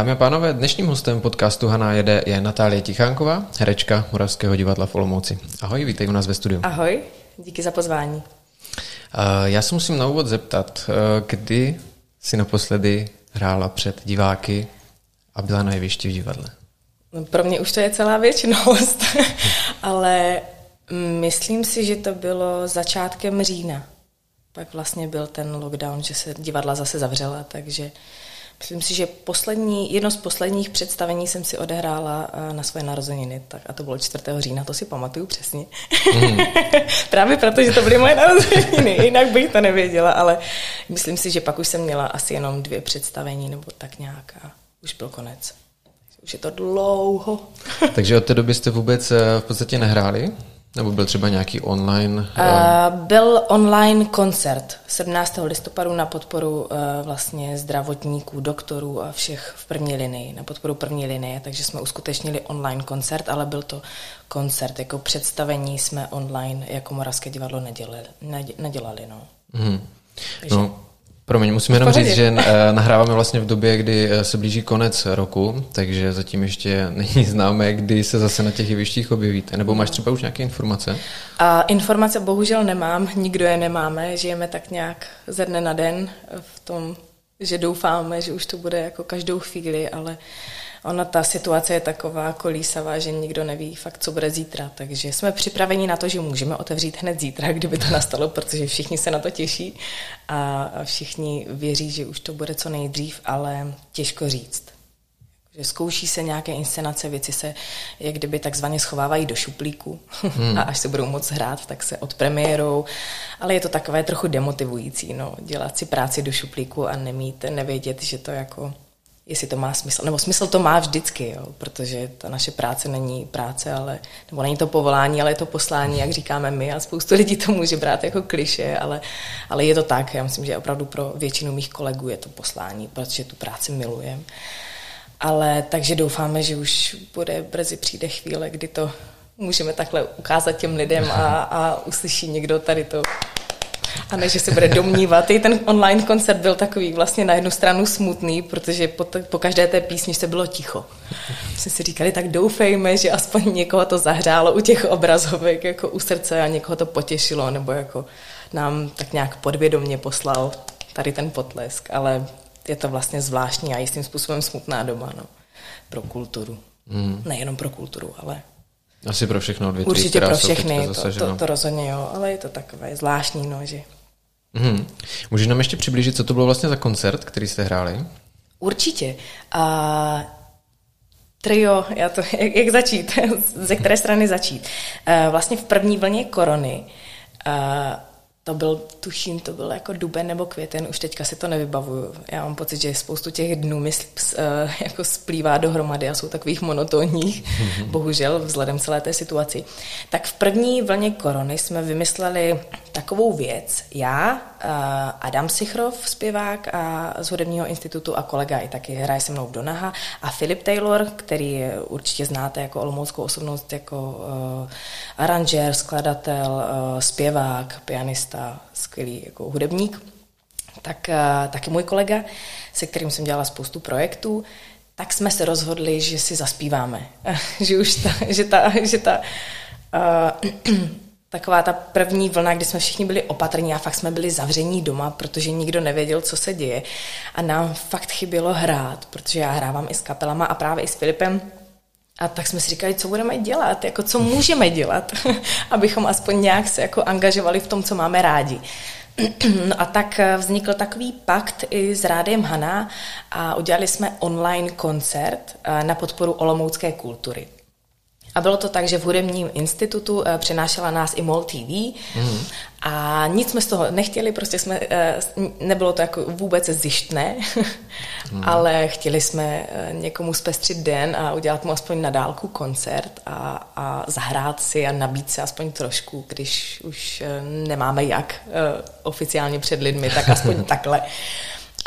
Dámy a pánové, dnešním hostem podcastu Hana jede je Natálie Tichánková, herečka Moravského divadla v Olomouci. Ahoj, vítej u nás ve studiu. Ahoj, díky za pozvání. Já se musím na úvod zeptat, eh, kdy jsi naposledy hrála před diváky a byla na jevišti v divadle? No, pro mě už to je celá věčnost, ale myslím si, že to bylo začátkem října. Pak vlastně byl ten lockdown, že se divadla zase zavřela, takže myslím si, že poslední, jedno z posledních představení jsem si odehrála eh, na své narozeniny, tak a to bylo 4. října, to si pamatuju přesně. Mm. Právě proto, že to byly moje narozeniny, jinak bych to nevěděla, ale myslím si, že pak už jsem měla asi jenom dvě představení nebo tak nějak a už byl konec. Už je to dlouho. Takže od té doby jste vůbec eh, v podstatě nehráli? Nebo byl třeba nějaký online? Uh, byl online koncert 17. listopadu na podporu uh, vlastně zdravotníků, doktorů a všech v první linii, na podporu první linie, takže jsme uskutečnili online koncert, ale byl to koncert, jako představení jsme online jako Moravské divadlo nedělali. nedělali no. Mm. Takže... no. Promiň, musím jenom říct, že eh, nahráváme vlastně v době, kdy eh, se blíží konec roku, takže zatím ještě není známé, kdy se zase na těch jevištích objevíte. Nebo máš třeba už nějaké informace? A informace bohužel nemám, nikdo je nemáme, žijeme tak nějak ze dne na den v tom, že doufáme, že už to bude jako každou chvíli, ale uh, ona ta situace je taková kolísavá, že nikdo neví fakt, co bude zítra. Takže jsme připraveni na to, že můžeme otevřít hned zítra, kdyby to nastalo, protože všichni se na to těší a všichni věří, že už to bude co nejdřív, ale těžko říct. Že zkouší se nějaké inscenace, věci se jak kdyby takzvaně schovávají do šuplíku hmm. a až se budou moc hrát, tak se odpremiérou. Ale je to takové trochu demotivující, no, dělat si práci do šuplíku a nemít, nevědět, že to jako jestli to má smysl. Nebo smysl to má vždycky, jo, protože ta naše práce není práce, ale, nebo není to povolání, ale je to poslání, jak říkáme my a spoustu lidí to může brát jako kliše, ale, ale je to tak. Já myslím, že opravdu pro většinu mých kolegů je to poslání, protože tu práci milujem. Ale takže doufáme, že už bude brzy přijde chvíle, kdy to můžeme takhle ukázat těm lidem a, a uslyší někdo tady to a ne, že se bude domnívat. I ten online koncert byl takový vlastně na jednu stranu smutný, protože po, t- po každé té písni se bylo ticho. Jsme si říkali, tak doufejme, že aspoň někoho to zahrálo u těch obrazovek jako u srdce a někoho to potěšilo, nebo jako nám tak nějak podvědomně poslal tady ten potlesk, ale je to vlastně zvláštní a jistým způsobem smutná doba no, pro kulturu. Mm. Nejenom pro kulturu, ale asi pro všechno odvětví, Určitě pro všechny, to, to, to rozhodně jo, ale je to takové zvláštní, no, že... Hmm. Můžeš nám ještě přiblížit, co to bylo vlastně za koncert, který jste hráli? Určitě. A trio, já to, jak, jak začít, ze které strany začít. Vlastně v první vlně korony to byl, tuším, to byl jako duben nebo květen, už teďka si to nevybavuju. Já mám pocit, že spoustu těch dnů mi uh, jako splývá dohromady a jsou takových monotónních, mm-hmm. bohužel, vzhledem celé té situaci. Tak v první vlně korony jsme vymysleli takovou věc. Já, Adam Sichrov, zpěvák a z hudebního institutu a kolega i taky hraje se mnou v Donaha a Filip Taylor, který určitě znáte jako olomouckou osobnost, jako uh, aranžér, skladatel, uh, zpěvák, pianista, skvělý jako hudebník, tak taky můj kolega, se kterým jsem dělala spoustu projektů, tak jsme se rozhodli, že si zaspíváme. že už ta, že ta, že ta uh, taková ta první vlna, kdy jsme všichni byli opatrní a fakt jsme byli zavření doma, protože nikdo nevěděl, co se děje. A nám fakt chybělo hrát, protože já hrávám i s kapelama a právě i s Filipem a tak jsme si říkali, co budeme dělat, jako co můžeme dělat, abychom aspoň nějak se jako angažovali v tom, co máme rádi. No a tak vznikl takový pakt i s Rádiem Hana a udělali jsme online koncert eh, na podporu olomoucké kultury. A bylo to tak, že v hudebním institutu uh, přenášela nás i MOL TV mm. a nic jsme z toho nechtěli, prostě jsme, uh, nebylo to jako vůbec zjištné, mm. ale chtěli jsme uh, někomu zpestřit den a udělat mu aspoň na dálku koncert a, a zahrát si a nabít se aspoň trošku, když už nemáme jak oficiálně před lidmi, tak aspoň takhle.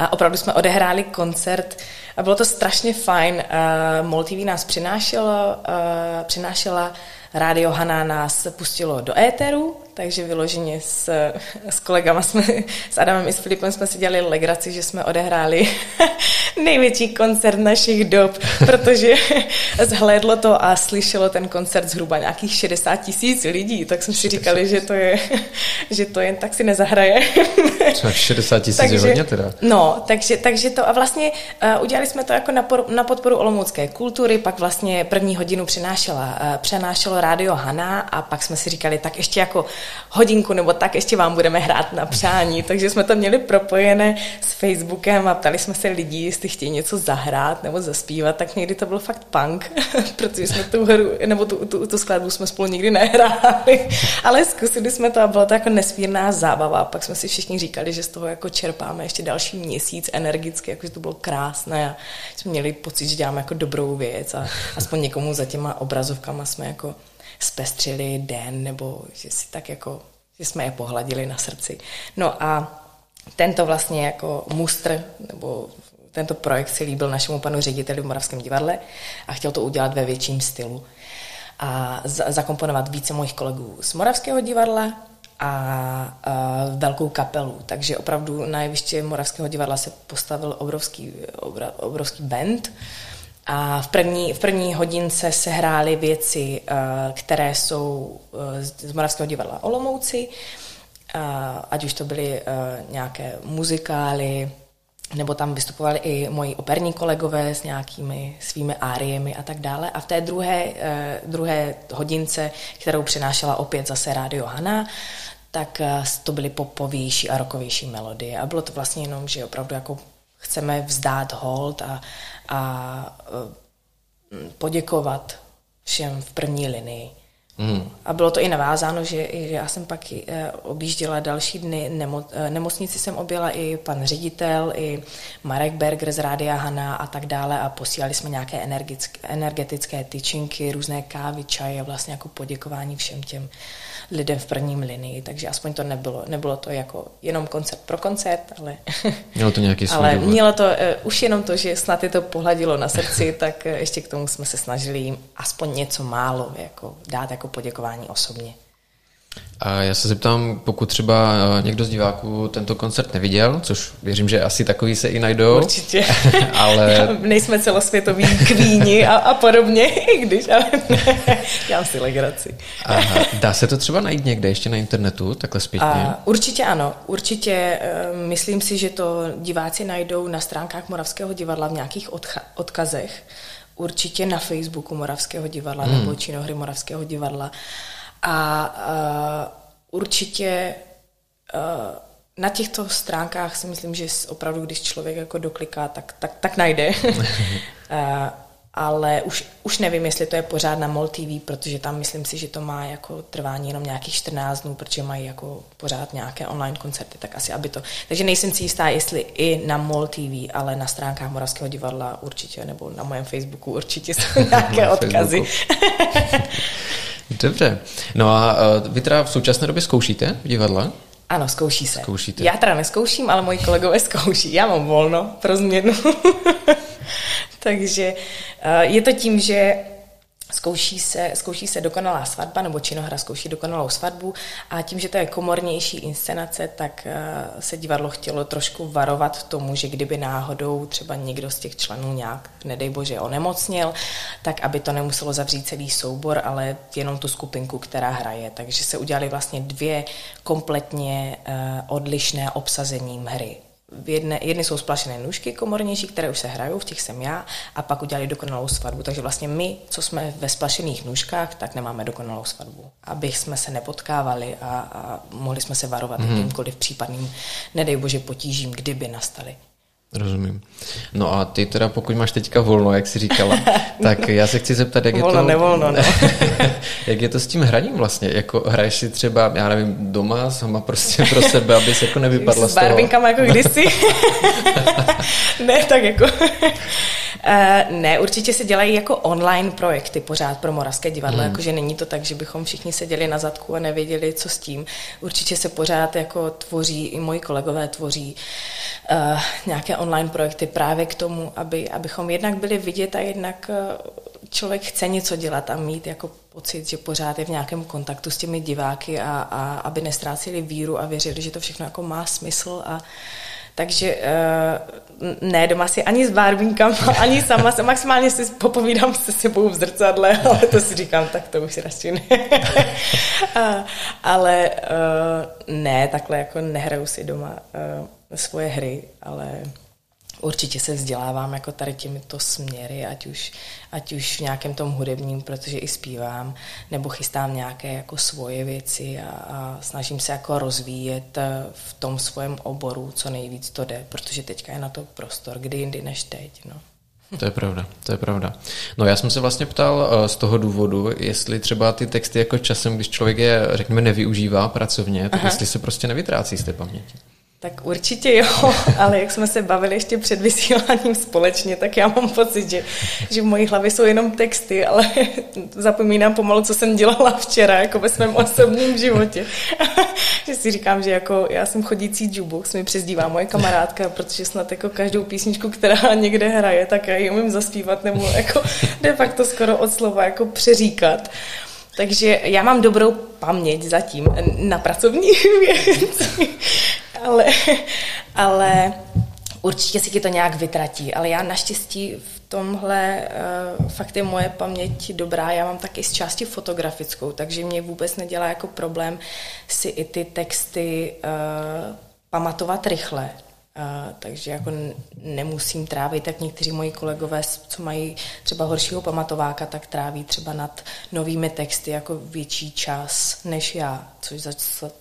A opravdu jsme odehráli koncert a bylo to strašně fajn. Uh, MOL TV nás přinášelo, uh, přinášela Rádio Haná nás pustilo do éteru, takže vyloženě s, s kolegama jsme, s Adamem i s Filipem jsme si dělali legraci, že jsme odehráli největší koncert našich dob, protože zhlédlo to a slyšelo ten koncert zhruba nějakých 60 tisíc lidí, tak jsme si říkali, že to je, že to jen tak si nezahraje. Třeba 60 tisíc je hodně teda. No, takže, takže to a vlastně uh, udělali jsme to jako na, por, na podporu olomoucké kultury, pak vlastně první hodinu přinášela, uh, přenášelo rádio Hana a pak jsme si říkali, tak ještě jako hodinku nebo tak ještě vám budeme hrát na přání, takže jsme to měli propojené s Facebookem a ptali jsme se lidí, jestli chtějí něco zahrát nebo zaspívat, tak někdy to byl fakt punk, protože jsme tu hru, nebo tu, tu, tu skladbu jsme spolu nikdy nehráli, ale zkusili jsme to a bylo to jako nesmírná zábava. Pak jsme si všichni říkali, že z toho jako čerpáme ještě další měsíc energicky, jakože to bylo krásné a jsme měli pocit, že děláme jako dobrou věc a aspoň někomu za těma obrazovkama jsme jako zpestřili den, nebo že si tak jako, že jsme je pohladili na srdci. No a tento vlastně jako mustr, nebo tento projekt si líbil našemu panu řediteli v Moravském divadle a chtěl to udělat ve větším stylu a zakomponovat více mojich kolegů z Moravského divadla a, a velkou kapelu. Takže opravdu na jeviště Moravského divadla se postavil obrovský, obrovský band, a v první, v první hodince se hrály věci, eh, které jsou eh, z Moravského divadla Olomouci, eh, ať už to byly nějaké muzikály, nebo tam vystupovali i moji operní kolegové s nějakými svými áriemi a tak dále. A v té druhé, druhé hodince, kterou přinášela opět zase Rádio Hana, tak to byly popovější a rokovější melodie. A bylo to vlastně jenom, že opravdu jako chceme vzdát hold a, a e, poděkovat všem v první linii. Mm. A bylo to i navázáno, že, že já jsem pak e, objížděla další dny, nemo, e, nemocnici jsem objela i pan ředitel, i Marek Berger z Rádia Hana a tak dále a posílali jsme nějaké energetické tyčinky, různé kávy, čaje, vlastně jako poděkování všem těm lidem v prvním linii, takže aspoň to nebylo, nebylo to jako jenom koncert pro koncert, ale... Mělo to nějaký Ale mělo to uh, už jenom to, že snad je to pohladilo na srdci, tak uh, ještě k tomu jsme se snažili jim aspoň něco málo jako dát jako poděkování osobně. A já se zeptám, pokud třeba eh, někdo z diváků tento koncert neviděl, což věřím, že asi takový se i najdou. Určitě. ale... Nejsme celosvětoví kvíni a, a podobně, i když, ale ne, dělám si legraci. Aha. Dá se to třeba najít někde ještě na internetu, takhle zpětně? A, určitě ano. Určitě uh, myslím si, že to diváci najdou na stránkách Moravského divadla v nějakých odcha- odkazech. Určitě na Facebooku Moravského divadla hmm. nebo Činohry Moravského divadla. A uh, určitě uh, na těchto stránkách si myslím, že opravdu, když člověk jako dokliká, tak, tak, tak najde. uh, ale už, už nevím, jestli to je pořád na MOL TV, protože tam myslím si, že to má jako trvání jenom nějakých 14 dnů, protože mají jako pořád nějaké online koncerty, tak asi aby to. Takže nejsem si jistá, jestli i na MOL TV, ale na stránkách Moravského divadla určitě, nebo na mém Facebooku určitě jsou nějaké odkazy. Dobře. No a uh, vy teda v současné době zkoušíte v divadle? Ano, zkouší se. Zkoušíte. Já teda neskouším, ale moji kolegové zkouší. Já mám volno pro změnu. Takže uh, je to tím, že zkouší se, zkouší se dokonalá svatba, nebo činohra zkouší dokonalou svatbu a tím, že to je komornější inscenace, tak uh, se divadlo chtělo trošku varovat tomu, že kdyby náhodou třeba někdo z těch členů nějak, nedej bože, onemocněl, tak aby to nemuselo zavřít celý soubor, ale jenom tu skupinku, která hraje. Takže se udělali vlastně dvě kompletně uh, odlišné obsazením hry jedne, jedny jsou splašené nůžky komornější, které už se hrajou, v těch jsem já, a pak udělali dokonalou svatbu. Takže vlastně my, co jsme ve splašených nůžkách, tak nemáme dokonalou svatbu. Aby jsme se nepotkávali a, a mohli jsme se varovat mm-hmm. jakýmkoliv případným, nedej bože, potížím, kdyby nastaly. Rozumím. No a ty teda, pokud máš teďka volno, jak jsi říkala, tak já se chci zeptat, jak volno, je to... nevolno, no. jak je to s tím hraním vlastně? Jako hraješ si třeba, já nevím, doma sama prostě pro sebe, abys jako nevypadla s, s barvinkama jako kdysi. ne, tak jako... Uh, ne, určitě se dělají jako online projekty pořád pro Moravské divadlo, hmm. jakože není to tak, že bychom všichni seděli na zadku a nevěděli, co s tím. Určitě se pořád jako tvoří, i moji kolegové tvoří uh, nějaké online projekty právě k tomu, aby, abychom jednak byli vidět a jednak uh, člověk chce něco dělat a mít jako pocit, že pořád je v nějakém kontaktu s těmi diváky a, a aby nestráceli víru a věřili, že to všechno jako má smysl a Takže uh, ne doma si ani s barbínkama, ani sama se maximálně si popovídám se sebou v zrcadle, ale to si říkám, tak to už radši ne. uh, ale uh, ne, takhle jako nehraju si doma uh, svoje hry, ale určitě se vzdělávám jako tady těmito směry, ať už, ať už v nějakém tom hudebním, protože i zpívám, nebo chystám nějaké jako svoje věci a, a snažím se jako rozvíjet eh, v tom svém oboru, co nejvíc to jde, protože teďka je na to prostor, kdy jindy než teď. No. To je pravda, to je pravda. No já jsem se vlastně ptal eh, z toho důvodu, jestli třeba ty texty jako časem, když člověk je, řekněme, nevyužívá pracovně, tak Aha. jestli se prostě nevytrácí z té paměti. Tak určitě jo, ale jak jsme se bavili ještě před vysíláním společně, tak já mám pocit, že, že v mojí hlavě jsou jenom texty, ale zapomínám pomalu, co jsem dělala včera, jako ve svém osobním životě. že si říkám, že jako já jsem chodící jukebox, mi přezdívá moje kamarádka, protože snad jako každou písničku, která někde hraje, tak já ji umím zaspívat nebo jako de facto skoro od slova jako přeříkat. Takže já mám dobrou paměť zatím na pracovní věci ale, ale určitě si ti to nějak vytratí. Ale já naštěstí v tomhle uh, fakt je moje paměť dobrá. Já mám taky z části fotografickou, takže mě vůbec nedělá jako problém si i ty texty uh, pamatovat rychle. Uh, takže jako nemusím trávit, tak někteří moji kolegové, co mají třeba horšího pamatováka, tak tráví třeba nad novými texty jako větší čas než já, což, za,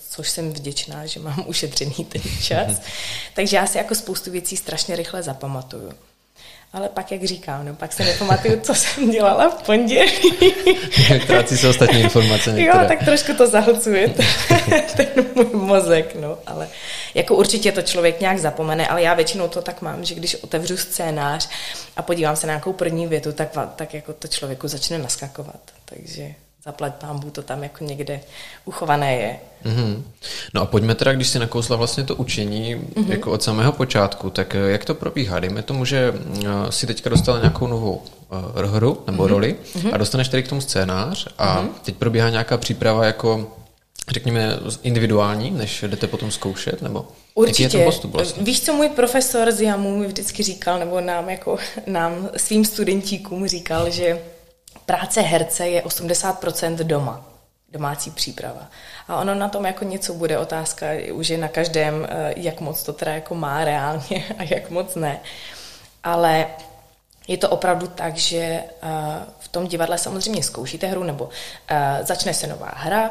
což jsem vděčná, že mám ušetřený ten čas. takže já si jako spoustu věcí strašně rychle zapamatuju. Ale pak, jak říkám, no, pak se nepamatuju, co jsem dělala v pondělí. Trácí se ostatní informace některé. Jo, tak trošku to zahlcuje ten můj mozek, no, ale jako určitě to člověk nějak zapomene, ale já většinou to tak mám, že když otevřu scénář a podívám se na nějakou první větu, tak, tak jako to člověku začne naskakovat. Takže zaplať pámbu, to tam jako někde uchované je. Mm-hmm. No a pojďme teda, když si nakousla vlastně to učení mm-hmm. jako od samého počátku, tak eh, jak to probíhá? Dejme tomu, že eh, si teďka dostala nějakou novou uh, hru nebo mm-hmm. roli mm-hmm. a dostaneš tady k tomu scénář a mm-hmm. teď probíhá nějaká příprava jako řekněme individuální, než jdete potom zkoušet, nebo Určitě. Jaký je to postup vlastně? Víš, co můj profesor z JAMu mi vždycky říkal, nebo nám jako nám svým studentíkům říkal, že práce herce je 80% doma, domácí příprava. A ono na tom jako něco bude otázka, už je na každém, eh, jak moc to teda jako má reálně a jak moc ne. Ale je to opravdu tak, že eh, v tom divadle samozřejmě zkoušíte hru, nebo eh, začne se nová hra,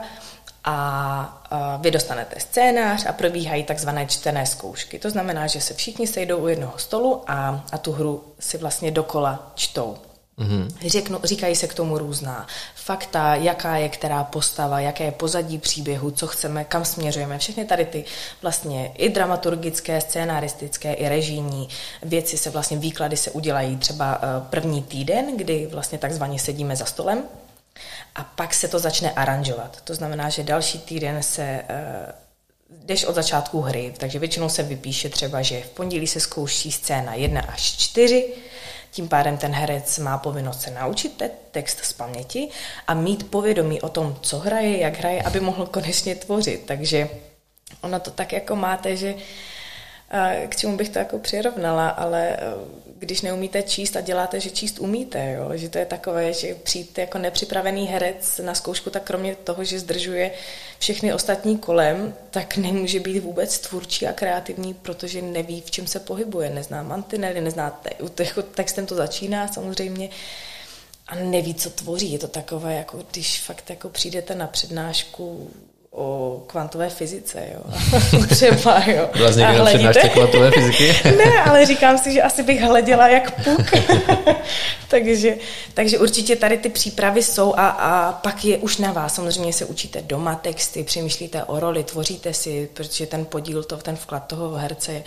a vy dostanete scénář a probíhají takzvané čtené zkoušky. To znamená, že se všichni sejdou u jednoho stolu a, a tu hru si vlastně dokola čtou. Mm-hmm. Řeknu, říkají se k tomu různá fakta, jaká je která postava, jaké je pozadí příběhu, co chceme, kam směřujeme. Všechny tady ty vlastně i dramaturgické, scénaristické, i režijní věci se vlastně, výklady se udělají třeba eh, první týden, kdy vlastně takzvaně sedíme za stolem a pak se to začne aranžovat. To znamená, že další týden se uh, jdeš od začátku hry, takže většinou se vypíše třeba, že v pondělí se zkouší scéna 1 až 4, tím pádem ten herec má povinnost se naučit text z paměti a mít povědomí o tom, co hraje, jak hraje, aby mohl konečně tvořit. Takže ono to tak jako máte, že k čemu bych to jako přirovnala, ale e, když neumíte číst a děláte, že číst umíte, jo? že to je takové, že přijít jako nepřipravený herec na zkoušku, tak kromě toho, že zdržuje všechny ostatní kolem, tak nemůže být vůbec tvůrčí a kreativní, protože neví, v čem se pohybuje, nezná mantinely, nezná, jako textem to začíná samozřejmě, a neví, co tvoří. Je to takové, jako když fakt jako přijdete na přednášku o kvantové fyzice, jo. Třeba, jo. Na přednášce kvantové fyziky? ne, ale říkám si, že asi bych hleděla jak puk. takže, takže určitě tady ty přípravy jsou a, a pak je už na vás. Samozřejmě se učíte doma texty, přemýšlíte o roli, tvoříte si, protože ten podíl, to, ten vklad toho herce,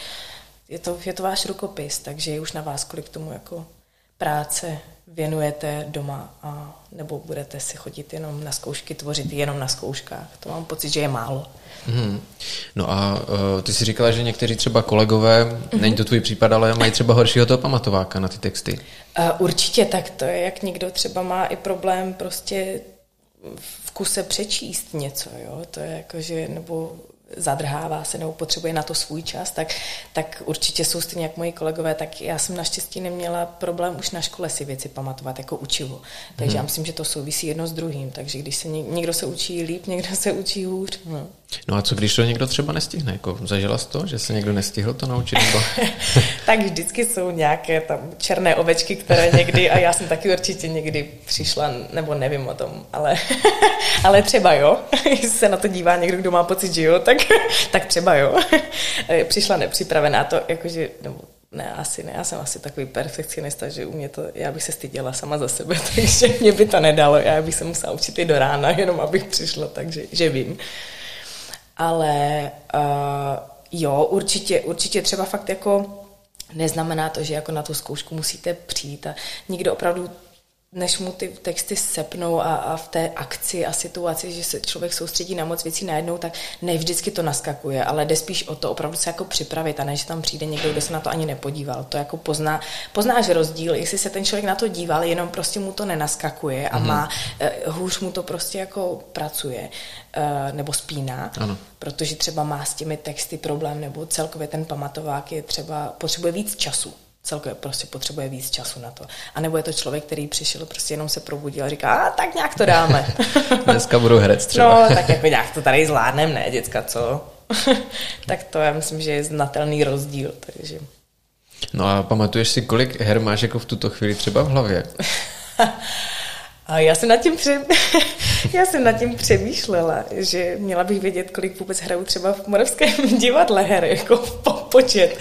je to, je to váš rukopis, takže je už na vás, kolik tomu jako práce věnujete doma a nebo budete si chodit jenom na zkoušky, tvořit jenom na zkouškách. To mám pocit, že je málo. Mm. No a uh, ty jsi říkala, že někteří třeba kolegové, mm-hmm. není to tvůj případ, ale mají třeba horšího toho pamatováka na ty texty. Uh, určitě, tak to je, jak někdo třeba má i problém prostě v kuse přečíst něco, jo, to je jako, že, nebo zadrhává se nebo potřebuje na to svůj čas, tak, tak určitě jsou stejně jak moji kolegové, tak já jsem naštěstí neměla problém už na škole si věci pamatovat jako učivo. Takže hmm. já myslím, že to souvisí jedno s druhým. Takže když se někdo se učí líp, někdo se učí hůř. No. No a co když to někdo třeba nestihne? Jako zažila jsi to, že se někdo nestihl to naučit? Nebo... tak vždycky jsou nějaké tam černé ovečky, které někdy, a já jsem taky určitě někdy přišla, nebo nevím o tom, ale, ale třeba jo, jestli se na to dívá někdo, kdo má pocit, že jo, tak, tak třeba jo. Přišla nepřipravená, to jakože, nebo ne, asi ne, já jsem asi takový perfekcionista, že u mě to, já bych se styděla sama za sebe, takže mě by to nedalo, já bych se musela učit i do rána, jenom abych přišla, takže že vím. Ale uh, jo, určitě, určitě třeba fakt jako neznamená to, že jako na tu zkoušku musíte přijít a nikdo opravdu než mu ty texty sepnou a, a v té akci a situaci, že se člověk soustředí na moc věcí najednou, tak ne vždycky to naskakuje, ale jde spíš o to opravdu se jako připravit a ne, že tam přijde někdo, kdo se na to ani nepodíval. To jako pozná, poznáš rozdíl, jestli se ten člověk na to díval, jenom prostě mu to nenaskakuje a mm-hmm. má, uh, hůř mu to prostě jako pracuje uh, nebo spíná, ano. protože třeba má s těmi texty problém nebo celkově ten pamatovák je třeba, potřebuje víc času celkově prostě potřebuje víc času na to. A nebo je to člověk, který přišel, prostě jenom se probudil a říká, a tak nějak to dáme. Dneska budu herec třeba. No, tak jako nějak to tady zvládnem, ne, děcka, co? tak to já myslím, že je znatelný rozdíl, takže... No a pamatuješ si, kolik her máš jako v tuto chvíli třeba v hlavě? A já jsem nad tím, pře... já jsem nad tím přemýšlela, že měla bych vědět, kolik vůbec hraju třeba v Moravském divadle her, jako po počet.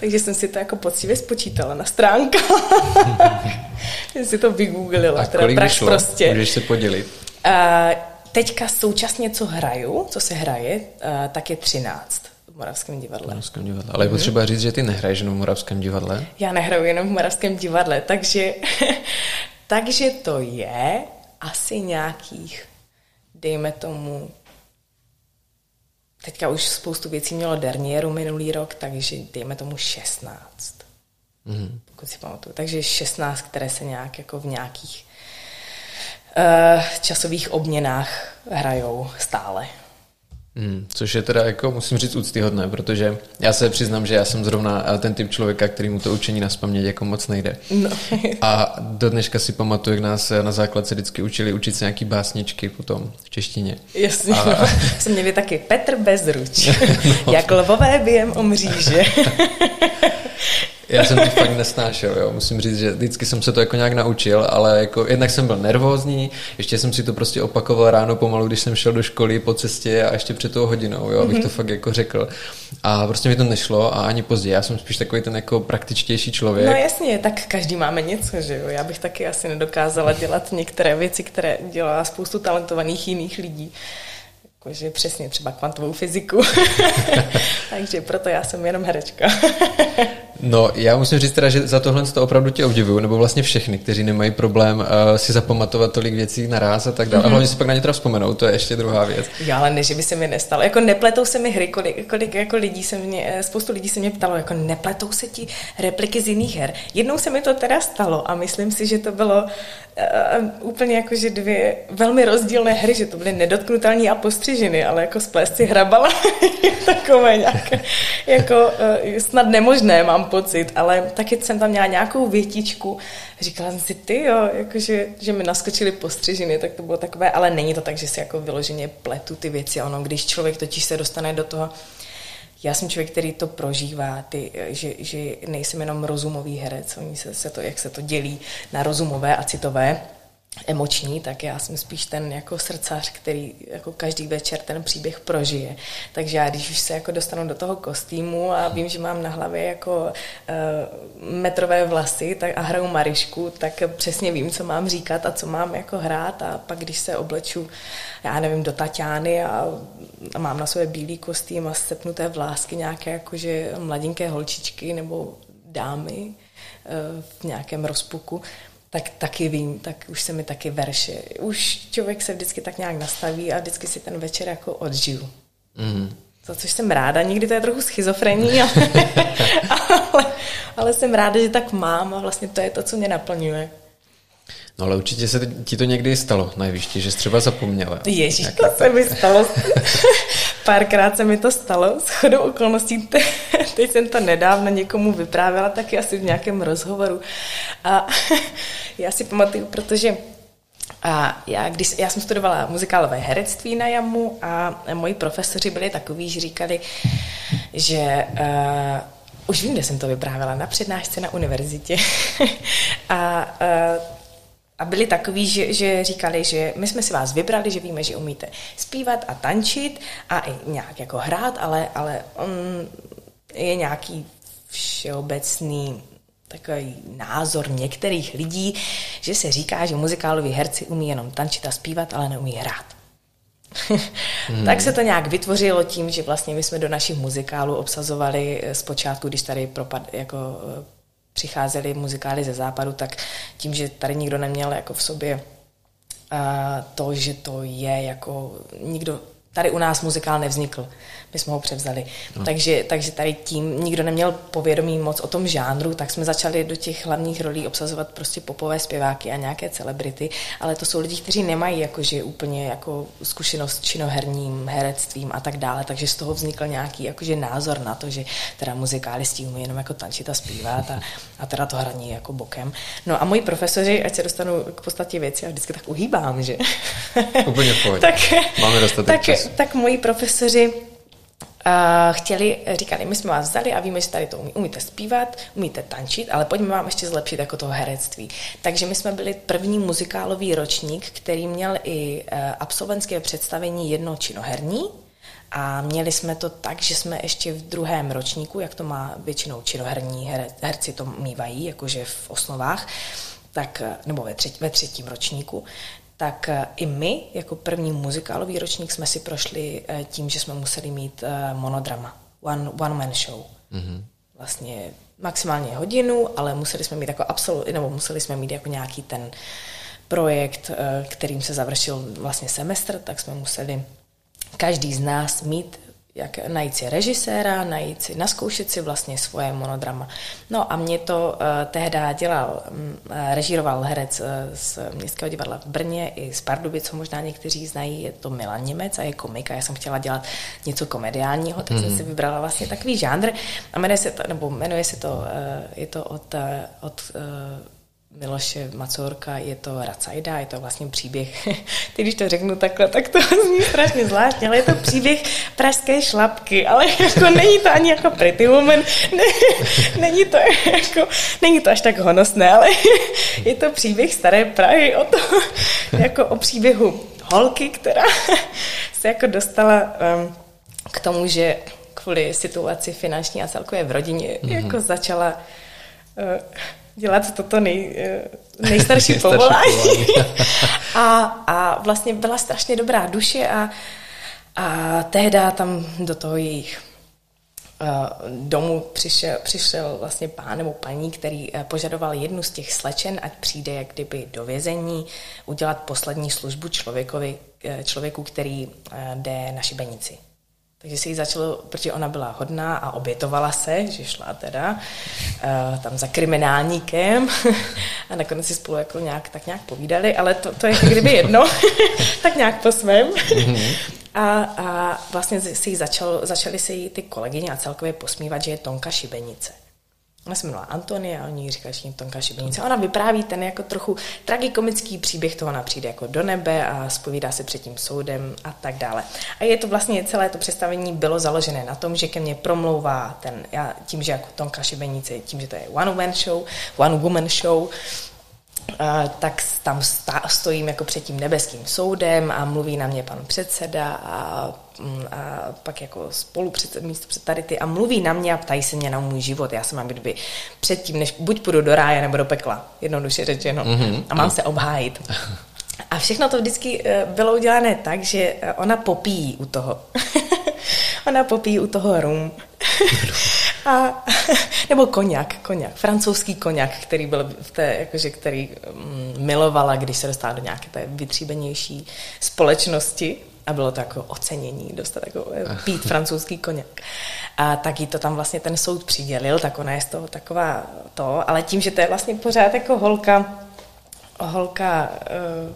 Takže jsem si to jako poctivě spočítala na stránkách. jsem si to vygooglila. A kolik teda vyšlo? Prostě. Můžeš se podělit? A teďka současně, co hraju, co se hraje, tak je 13 v Moravském divadle. Moravském divadle. Ale je mhm. potřeba říct, že ty nehraješ jenom v Moravském divadle? Já nehraju jenom v Moravském divadle, takže takže to je asi nějakých, dejme tomu, teďka už spoustu věcí mělo derniéru minulý rok, takže dejme tomu 16. Mm-hmm. Pokud si pamatuju. Takže 16, které se nějak jako v nějakých uh, časových obměnách hrajou stále. Hmm, což je teda jako, musím říct, úctyhodné, protože já se přiznám, že já jsem zrovna eh, ten typ člověka, který mu to učení na spaměť jako moc nejde. No. A do dneška si pamatuju, jak nás eh, na základce vždycky učili učit se nějaký básničky potom v češtině. Jasně, a... no. jsem měli taky Petr Bezruč, no. jak lvové během o mříže. Já jsem to fakt nesnášel, jo. Musím říct, že vždycky jsem se to jako nějak naučil, ale jako jednak jsem byl nervózní, ještě jsem si to prostě opakoval ráno pomalu, když jsem šel do školy po cestě a ještě před tou hodinou, jo, abych mm-hmm. to fakt jako řekl. A prostě mi to nešlo a ani později. Já jsem spíš takový ten jako praktičtější člověk. No jasně, tak každý máme něco, že jo. Já bych taky asi nedokázala dělat některé věci, které dělá spoustu talentovaných jiných lidí jakože přesně třeba kvantovou fyziku. Takže proto já jsem jenom herečka. no, já musím říct teda, že za tohle to opravdu tě obdivuju, nebo vlastně všechny, kteří nemají problém uh, si zapamatovat tolik věcí naraz a tak dále. Mm-hmm. A hlavně si pak na ně teda vzpomenou, to je ještě druhá věc. Já, ale ne, že by se mi nestalo. Jako nepletou se mi hry, kolik, kolik jako lidí se mě, eh, spoustu lidí se mě ptalo, jako nepletou se ti repliky z jiných her. Jednou se mi to teda stalo a myslím si, že to bylo uh, úplně jakože dvě velmi rozdílné hry, že to byly nedotknutelní a postřižiny, ale jako splést si hrabala takové nějaké, jako uh, snad nemožné, mám pocit, ale taky jsem tam měla nějakou větičku, říkala jsem si, ty jo, jakože, že mi naskočily postřižiny, tak to bylo takové, ale není to tak, že si jako vyloženě pletu ty věci, ono, když člověk totiž se dostane do toho, já jsem člověk, který to prožívá, ty, že, že nejsem jenom rozumový herec, oni se, se to, jak se to dělí na rozumové a citové, emoční, tak já jsem spíš ten jako srdcař, který jako každý večer ten příběh prožije. Takže já, když už se jako dostanu do toho kostýmu a vím, že mám na hlavě jako uh, metrové vlasy tak, a hraju Marišku, tak přesně vím, co mám říkat a co mám jako hrát a pak, když se obleču, já nevím, do Tatiány a, a mám na sobě bílý kostým a sepnuté vlásky nějaké jakože mladinké holčičky nebo dámy uh, v nějakém rozpuku, tak taky vím, tak už se mi taky verše. Už člověk se vždycky tak nějak nastaví a vždycky si ten večer jako odžiju. Mm. Za což jsem ráda, někdy to je trochu schizofrení, ale, ale, ale jsem ráda, že tak mám a vlastně to je to, co mě naplňuje. No ale určitě se ti to někdy stalo na jevišti, že jsi třeba zapomněla. Ježíš, to se mi stalo. párkrát se mi to stalo, s chodou okolností, te, teď jsem to nedávno někomu vyprávěla, taky asi v nějakém rozhovoru. A já si pamatuju, protože a já, když, já jsem studovala muzikálové herectví na JAMu a moji profesoři byli takový, že říkali, že uh, už vím, kde jsem to vyprávěla, na přednášce na univerzitě. a uh, a byli takový, že, že říkali, že my jsme si vás vybrali, že víme, že umíte zpívat a tančit a i nějak jako hrát, ale, ale on je nějaký všeobecný takový názor některých lidí, že se říká, že muzikáloví herci umí jenom tančit a zpívat, ale neumí hrát. hmm. tak se to nějak vytvořilo tím, že vlastně my jsme do našich muzikálů obsazovali zpočátku, když tady propad, jako přicházely muzikály ze západu, tak tím, že tady nikdo neměl jako v sobě to, že to je jako nikdo tady u nás muzikál nevznikl my jsme ho převzali. No. Takže, takže tady tím nikdo neměl povědomí moc o tom žánru, tak jsme začali do těch hlavních rolí obsazovat prostě popové zpěváky a nějaké celebrity, ale to jsou lidi, kteří nemají jakože úplně jako zkušenost činoherním herectvím a tak dále, takže z toho vznikl nějaký jakože názor na to, že teda muzikálisti umí jenom jako tančit a zpívat a, a teda to hraní jako bokem. No a moji profesoři, ať se dostanu k podstatě věci, a vždycky tak uhýbám, že? Úplně v tak, Máme dostatek tak, času. Tak moji profesoři Uh, chtěli, říkali, my jsme vás vzali a víme, že tady to umí, umíte zpívat, umíte tančit, ale pojďme vám ještě zlepšit jako toho herectví. Takže my jsme byli první muzikálový ročník, který měl i uh, absolventské představení jedno činoherní, a měli jsme to tak, že jsme ještě v druhém ročníku, jak to má většinou činoherní herci to mývají, jakože v osnovách, tak, nebo ve, třetí, ve třetím ročníku, tak eh, i my, jako první muzikálový ročník, jsme si prošli eh, tím, že jsme museli mít eh, monodrama, one, one man show. Mm-hmm. Vlastně maximálně hodinu, ale museli jsme mít jako absolut, nebo museli jsme mít jako nějaký ten projekt, kterým se završil vlastně semestr, tak jsme museli každý z nás mít jak najít si režiséra, najít si, naskoušet si vlastně svoje monodrama. No a mě to uh, tehdy dělal, um, režíroval herec uh, z Městského divadla v Brně i z Pardubic, co možná někteří znají, je to Milan Němec a je komik a já jsem chtěla dělat něco komediálního, tak mm. jsem mhm. si vybrala vlastně takový žánr a jmenuje se to, nebo jmenuje se to, uh, je to od, uh, od uh, Miloše Macourka, je to Racajda, je to vlastně příběh, ty když to řeknu takhle, tak to zní strašně zvláštně, ale je to příběh pražské šlapky, ale jako není to ani jako pretty woman, ne, není to jako, není to až tak honosné, ale je to příběh staré Prahy o to, jako o příběhu holky, která se jako dostala um, k tomu, že kvůli situaci finanční a celkově v rodině mm-hmm. jako začala uh, dělat toto nej, eh, nejstarší povolání. a, a vlastně byla strašně dobrá duše a, a tehdy tam do toho jejich uh, domu přišel, přišel vlastně pán nebo paní, který uh, požadoval jednu z těch slečen, ať přijde jak kdyby do vězení, udělat poslední službu člověkovi, člověku, který jde na šibenici. Takže si ji začalo, protože ona byla hodná a obětovala se, že šla teda uh, tam za kriminálníkem a nakonec si spolu jako nějak, tak nějak povídali, ale to, to je kdyby jedno, tak nějak po svém. Mhm. A, a vlastně si jí začal, začali se jí ty kolegyně a celkově posmívat, že je Tonka šibenice. Ona se jmenovala Antonie a oni říkali, že Tonka Šibenice. Ona vypráví ten jako trochu tragikomický příběh toho, ona přijde jako do nebe a spovídá se před tím soudem a tak dále. A je to vlastně celé to představení bylo založené na tom, že ke mně promlouvá ten, já tím, že jako Tonka Šibenice, tím, že to je one woman show, one woman show, tak tam stojím jako před tím nebeským soudem a mluví na mě pan předseda a Mm, a pak jako spolu před, místo před tady ty a mluví na mě a ptají se mě na můj život. Já jsem mám kdyby předtím, než buď půjdu do ráje nebo do pekla, jednoduše řečeno. Mm-hmm. A mám se obhájit. A všechno to vždycky eh, bylo udělané tak, že eh, ona popíjí u toho. ona popíjí u toho rum. A, nebo koněk, koněk, francouzský koněk, který byl v té, jakože, který mm, milovala, když se dostala do nějaké té vytříbenější společnosti a bylo to jako ocenění, dostat jako eh, pít francouzský koněk. A taky to tam vlastně ten soud přidělil, tak ona je z toho taková to, ale tím, že to je vlastně pořád jako holka, holka, uh,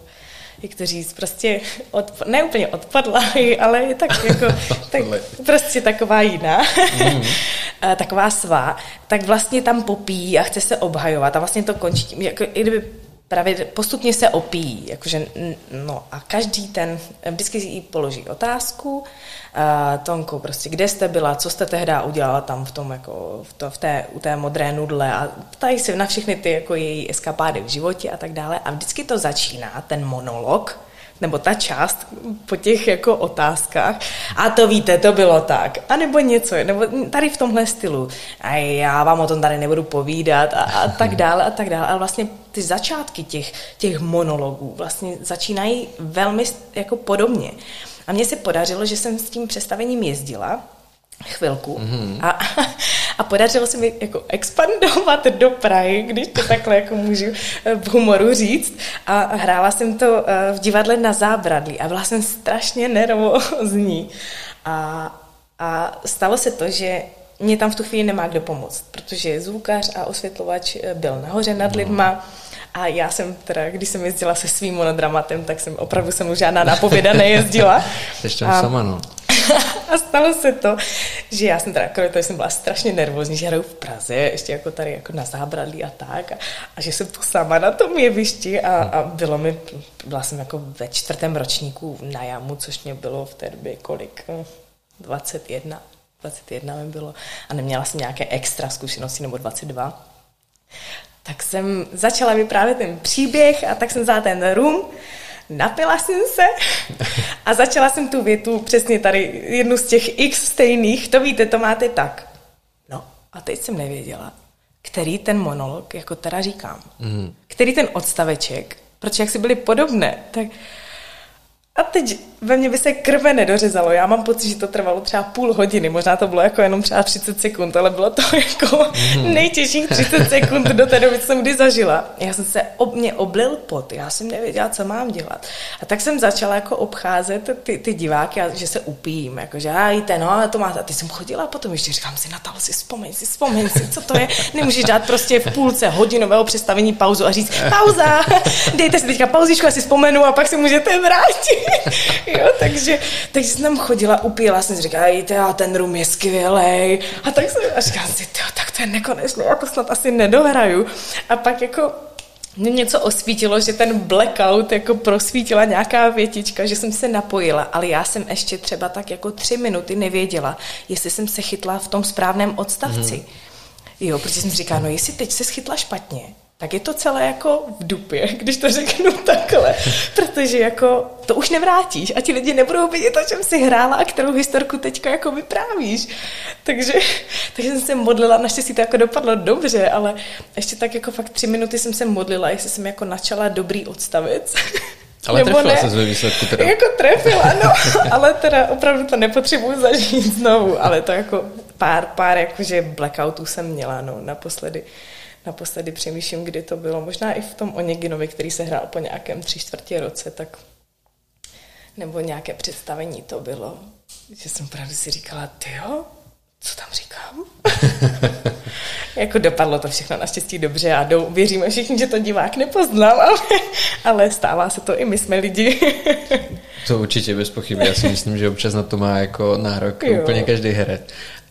jak to říct, prostě od, ne úplně odpadla, ale je tak jako, tak, prostě taková jiná, mm. taková svá, tak vlastně tam popíjí a chce se obhajovat a vlastně to končí tím, jako i kdyby právě postupně se opíjí, jakože, no a každý ten, vždycky jí položí otázku, uh, Tonko, prostě kde jste byla, co jste tehdy udělala tam v tom, jako v, to, v té, u té modré nudle a ptají se na všechny ty jako její eskapády v životě a tak dále. A vždycky to začíná, ten monolog, nebo ta část po těch jako otázkách. A to víte, to bylo tak. A nebo něco, nebo tady v tomhle stylu. A já vám o tom tady nebudu povídat a, a tak dále a tak dále. Ale vlastně ty začátky těch, těch monologů vlastně začínají velmi jako podobně. A mně se podařilo, že jsem s tím představením jezdila chvilku mm-hmm. a, a podařilo se mi jako expandovat do Prahy, když to takhle jako můžu eh, v humoru říct a hrála jsem to eh, v divadle na zábradlí a byla jsem strašně nervózní a, a stalo se to, že mě tam v tu chvíli nemá kdo pomoct, protože zvukař a osvětlovač eh, byl nahoře nad no. lidma, a já jsem teda, když jsem jezdila se svým monodramatem, tak jsem opravdu jsem už žádná nápověda nejezdila. Tam a, sama, no. a stalo se to, že já jsem teda, kromě toho, jsem byla strašně nervózní, že hraju v Praze, ještě jako tady jako na zábradlí a tak, a, a že jsem tu sama na tom jevišti a, a bylo mi, byla jsem jako ve čtvrtém ročníku na jamu, což mě bylo v té době kolik, 21, 21 mi bylo a neměla jsem nějaké extra zkušenosti, nebo 22. Tak jsem začala vyprávět ten příběh a tak jsem vzala ten rum napila jsem se a začala jsem tu větu přesně tady, jednu z těch x stejných, to víte, to máte tak. No a teď jsem nevěděla, který ten monolog, jako teda říkám, mm. který ten odstaveček, protože jak si byly podobné, tak a teď ve mně by se krve nedořezalo. Já mám pocit, že to trvalo třeba půl hodiny, možná to bylo jako jenom třeba 30 sekund, ale bylo to jako mm. nejtěžších 30 sekund do té doby, co jsem kdy zažila. Já jsem se, ob, mě oblil pot, já jsem nevěděla, co mám dělat. A tak jsem začala jako obcházet ty, ty diváky, a že se upijím, jako že a jíte, no a to máte. A ty jsem chodila a potom ještě říkám si, Natal, si vzpomeň si, vzpomeň si, co to je. Nemůžeš dát prostě v půlce hodinového představení pauzu a říct, pauza, dejte si teďka pauzičku, já si vzpomenu a pak si můžete vrátit. jo, takže, takže jsem tam chodila, upíla jsem si, říkala, a ten rum je skvělý. A tak jsem a říkala si, tak to je nekonečné, já to snad asi nedohraju. A pak jako mě něco osvítilo, že ten blackout jako prosvítila nějaká větička, že jsem se napojila, ale já jsem ještě třeba tak jako tři minuty nevěděla, jestli jsem se chytla v tom správném odstavci. Mm. Jo, protože jsem říkala, no jestli teď se schytla špatně, tak je to celé jako v dupě, když to řeknu takhle, protože jako to už nevrátíš a ti lidi nebudou vědět, o čem jsi hrála a kterou historku teďka jako vyprávíš. Takže, takže jsem se modlila, naštěstí to jako dopadlo dobře, ale ještě tak jako fakt tři minuty jsem se modlila, jestli jsem jako načala dobrý odstavec. Ale Nebo trefila ne. se ve výsledku teda. Jako trefila, no, ale teda opravdu to nepotřebuji zažít znovu, ale to jako pár, pár jakože blackoutů jsem měla, no, naposledy. Naposledy přemýšlím, kdy to bylo. Možná i v tom Oneginovi, který se hrál po nějakém tři čtvrtě roce, tak nebo nějaké představení to bylo, že jsem právě si říkala, ty jo, co tam říkám? jako dopadlo to všechno naštěstí dobře a dou, věříme všichni, že to divák nepoznal, ale, ale stává se to i my jsme lidi. to určitě bez pochyby. Já si myslím, že občas na to má jako nárok jo. úplně každý herec.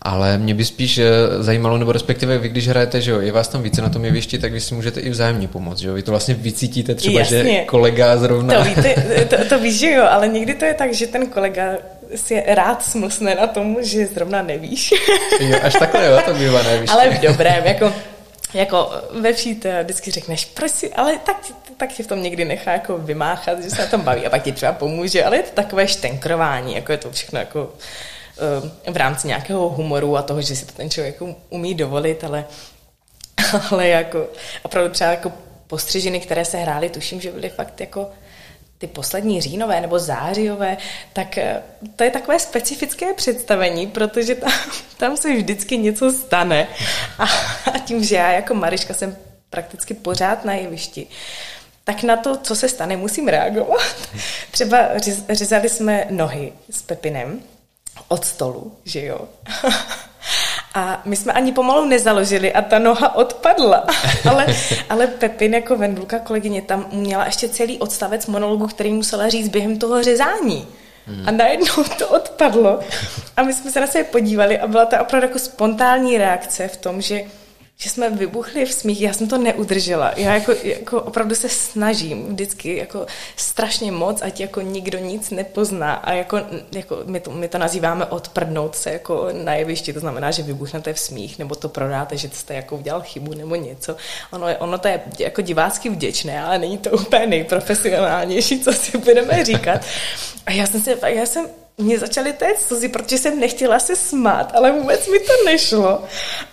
Ale mě by spíš eh, zajímalo, nebo respektive vy, když hrajete, že jo, je vás tam více na tom jevišti, tak vy si můžete i vzájemně pomoct, že jo? Vy to vlastně vycítíte třeba, Jasně. že kolega zrovna... To, víte, to, to víš, že jo, ale někdy to je tak, že ten kolega si rád smlsne na tom, že zrovna nevíš. jo, až takhle, jo, to bývá, nevíš. Ale v dobrém, jako jako ve vší to vždycky řekneš, proč si, ale tak, tak tě v tom někdy nechá jako vymáchat, že se na tom baví a pak ti třeba pomůže, ale je to takové štenkrování, jako je to všechno jako v rámci nějakého humoru a toho, že si to ten člověk umí dovolit, ale, ale jako opravdu třeba jako postřižiny, které se hrály, tuším, že byly fakt jako ty poslední říjnové nebo zářijové, tak eh, to je takové specifické představení, protože tam, tam se vždycky něco stane. A, a tím, že já jako Mariška jsem prakticky pořád na jevišti, tak na to, co se stane, musím reagovat. Třeba řezali jsme nohy s Pepinem od stolu, že jo. A my jsme ani pomalu nezaložili a ta noha odpadla. ale, ale Pepin jako Vendulka kolegyně tam měla ještě celý odstavec monologu, který musela říct během toho řezání. Hmm. A najednou to odpadlo. A my jsme se na sebe podívali a byla to opravdu jako spontánní reakce v tom, že že jsme vybuchli v smích, já jsem to neudržela. Já jako, jako opravdu se snažím vždycky jako strašně moc, ať jako nikdo nic nepozná a jako, jako my, to, my to nazýváme odprdnout se jako na jevišti, to znamená, že vybuchnete v smích nebo to prodáte, že jste jako udělal chybu nebo něco. Ono, ono to je jako divácky vděčné, ale není to úplně nejprofesionálnější, co si budeme říkat. A já jsem si, já jsem mě začaly téct slzy, protože jsem nechtěla se smát, ale vůbec mi to nešlo.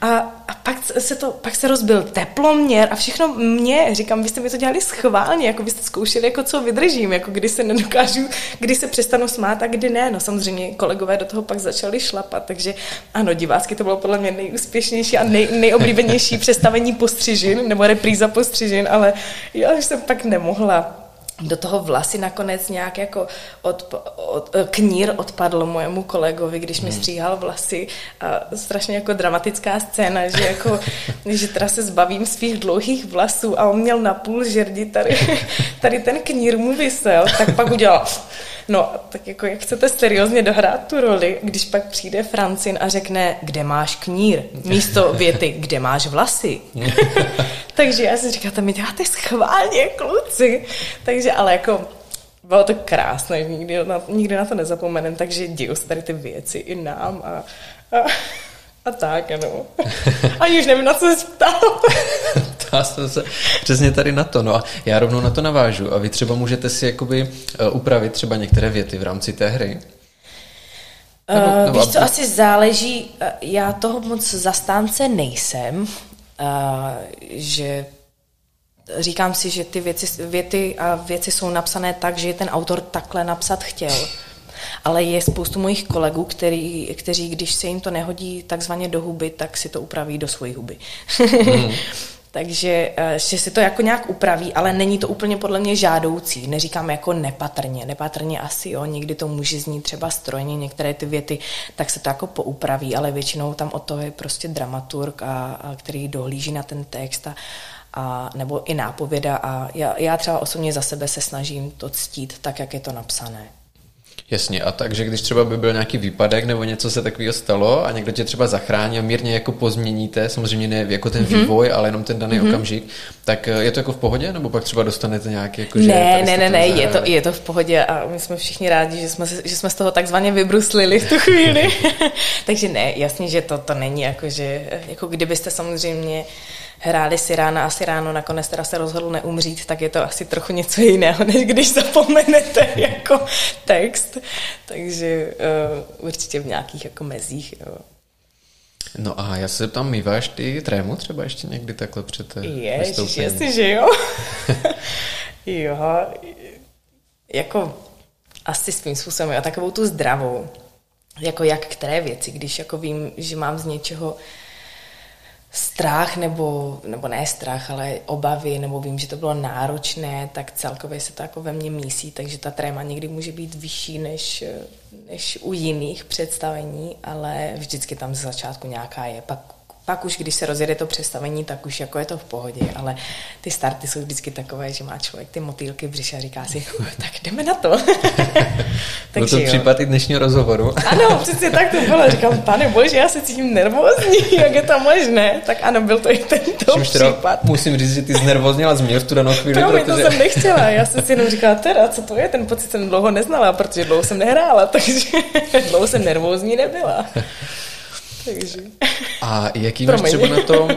A, a pak, se to, pak se rozbil teploměr a všechno mě, říkám, vy jste mi to dělali schválně, jako byste zkoušeli, jako co vydržím, jako kdy se nedokážu, kdy se přestanu smát a kdy ne. No samozřejmě kolegové do toho pak začali šlapat, takže ano, divácky to bylo podle mě nejúspěšnější a nej, nejoblíbenější představení postřižin, nebo repríza postřižin, ale já jsem pak nemohla do toho vlasy nakonec nějak jako od, od, knír odpadl mojemu kolegovi, když mi hmm. stříhal vlasy a strašně jako dramatická scéna, že jako, že teda se zbavím svých dlouhých vlasů a on měl na půl žerdi tady, tady ten knír mu vysel, tak pak udělal No, tak jako jak chcete seriózně dohrát tu roli, když pak přijde Francin a řekne, kde máš knír, místo věty, kde máš vlasy. Takže já si říkám, to mi děláte schválně, kluci. Takže ale jako bylo to krásné, nikdy na, nikdy na to nezapomenem, takže dějou se tady ty věci i nám a, a a tak, ano. A už nevím, na co se ptal. Ptá jsem se přesně tady na to. No a já rovnou na to navážu. A vy třeba můžete si jakoby uh, upravit třeba některé věty v rámci té hry. Nebo, uh, nebo víš, co asi záleží, uh, já toho moc zastánce nejsem, uh, že říkám si, že ty věci, věty a věci jsou napsané tak, že ten autor takhle napsat chtěl ale je spoustu mojich kolegů, který, kteří, když se jim to nehodí takzvaně do huby, tak si to upraví do svojí huby. Mm. Takže eh, že si to jako nějak upraví, ale není to úplně podle mě žádoucí. Neříkám jako nepatrně. Nepatrně asi jo, někdy to může znít třeba strojně, některé ty věty, tak se to jako poupraví, ale většinou tam od toho je prostě dramaturg, a, a který dohlíží na ten text a, a nebo i nápověda a já, já třeba osobně za sebe se snažím to ctít tak, jak je to napsané. Jasně, a takže když třeba by byl nějaký výpadek nebo něco se takového stalo a někdo tě třeba zachrání a mírně jako pozměníte, samozřejmě ne jako ten mm-hmm. vývoj, ale jenom ten daný mm-hmm. okamžik, tak eh, je to jako v pohodě, nebo pak třeba dostanete nějaký jako, že Ne, ne, ne, ne, je to, je to v pohodě a my jsme všichni rádi, že jsme, že jsme z toho takzvaně vybruslili v tu chvíli. takže ne, jasně, že to, to není jako, že jako kdybyste samozřejmě hráli si rána a si ráno nakonec teda se rozhodl neumřít, tak je to asi trochu něco jiného, než když zapomenete jako text. Takže uh, určitě v nějakých jako mezích. Jo. No a já se zeptám, míváš ty trému třeba ještě někdy takhle před eh, Ježiš, jestli, že jo. jo, jako asi svým způsobem, já takovou tu zdravou, jako jak které věci, když jako vím, že mám z něčeho strach nebo, nebo ne strach, ale obavy, nebo vím, že to bylo náročné, tak celkově se to jako ve mně mísí, takže ta tréma někdy může být vyšší než, než u jiných představení, ale vždycky tam z začátku nějaká je. Pak pak už, když se rozjede to představení, tak už jako je to v pohodě, ale ty starty jsou vždycky takové, že má člověk ty motýlky v břiše a říká si, tak jdeme na to. Byl to případ i dnešního rozhovoru. ano, přesně tak to bylo. Říkám, pane bože, já se cítím nervózní, jak je to možné. Tak ano, byl to i tento případ. musím říct, že ty znervozněla změr v tu danou chvíli. Promiň, protože... to jsem nechtěla. Já jsem si jenom říkala, teda, co to je, ten pocit jsem dlouho neznala, protože dlouho jsem nehrála, takže dlouho jsem nervózní nebyla. Takže. A jaký máš třeba na to uh,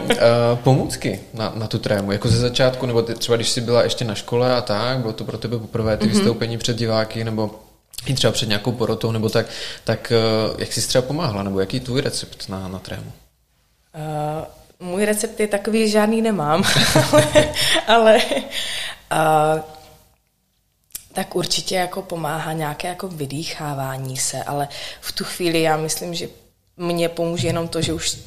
pomůcky na, na tu trému? Jako ze začátku, nebo ty, třeba když jsi byla ještě na škole a tak, bylo to pro tebe poprvé ty mm-hmm. vystoupení před diváky, nebo i třeba před nějakou porotou, nebo tak, tak uh, jak jsi třeba pomáhala, nebo jaký je tvůj recept na, na trému? Uh, můj recept je takový, že žádný nemám, ale, ale uh, tak určitě jako pomáhá nějaké jako vydýchávání se, ale v tu chvíli já myslím, že mně pomůže jenom to, že už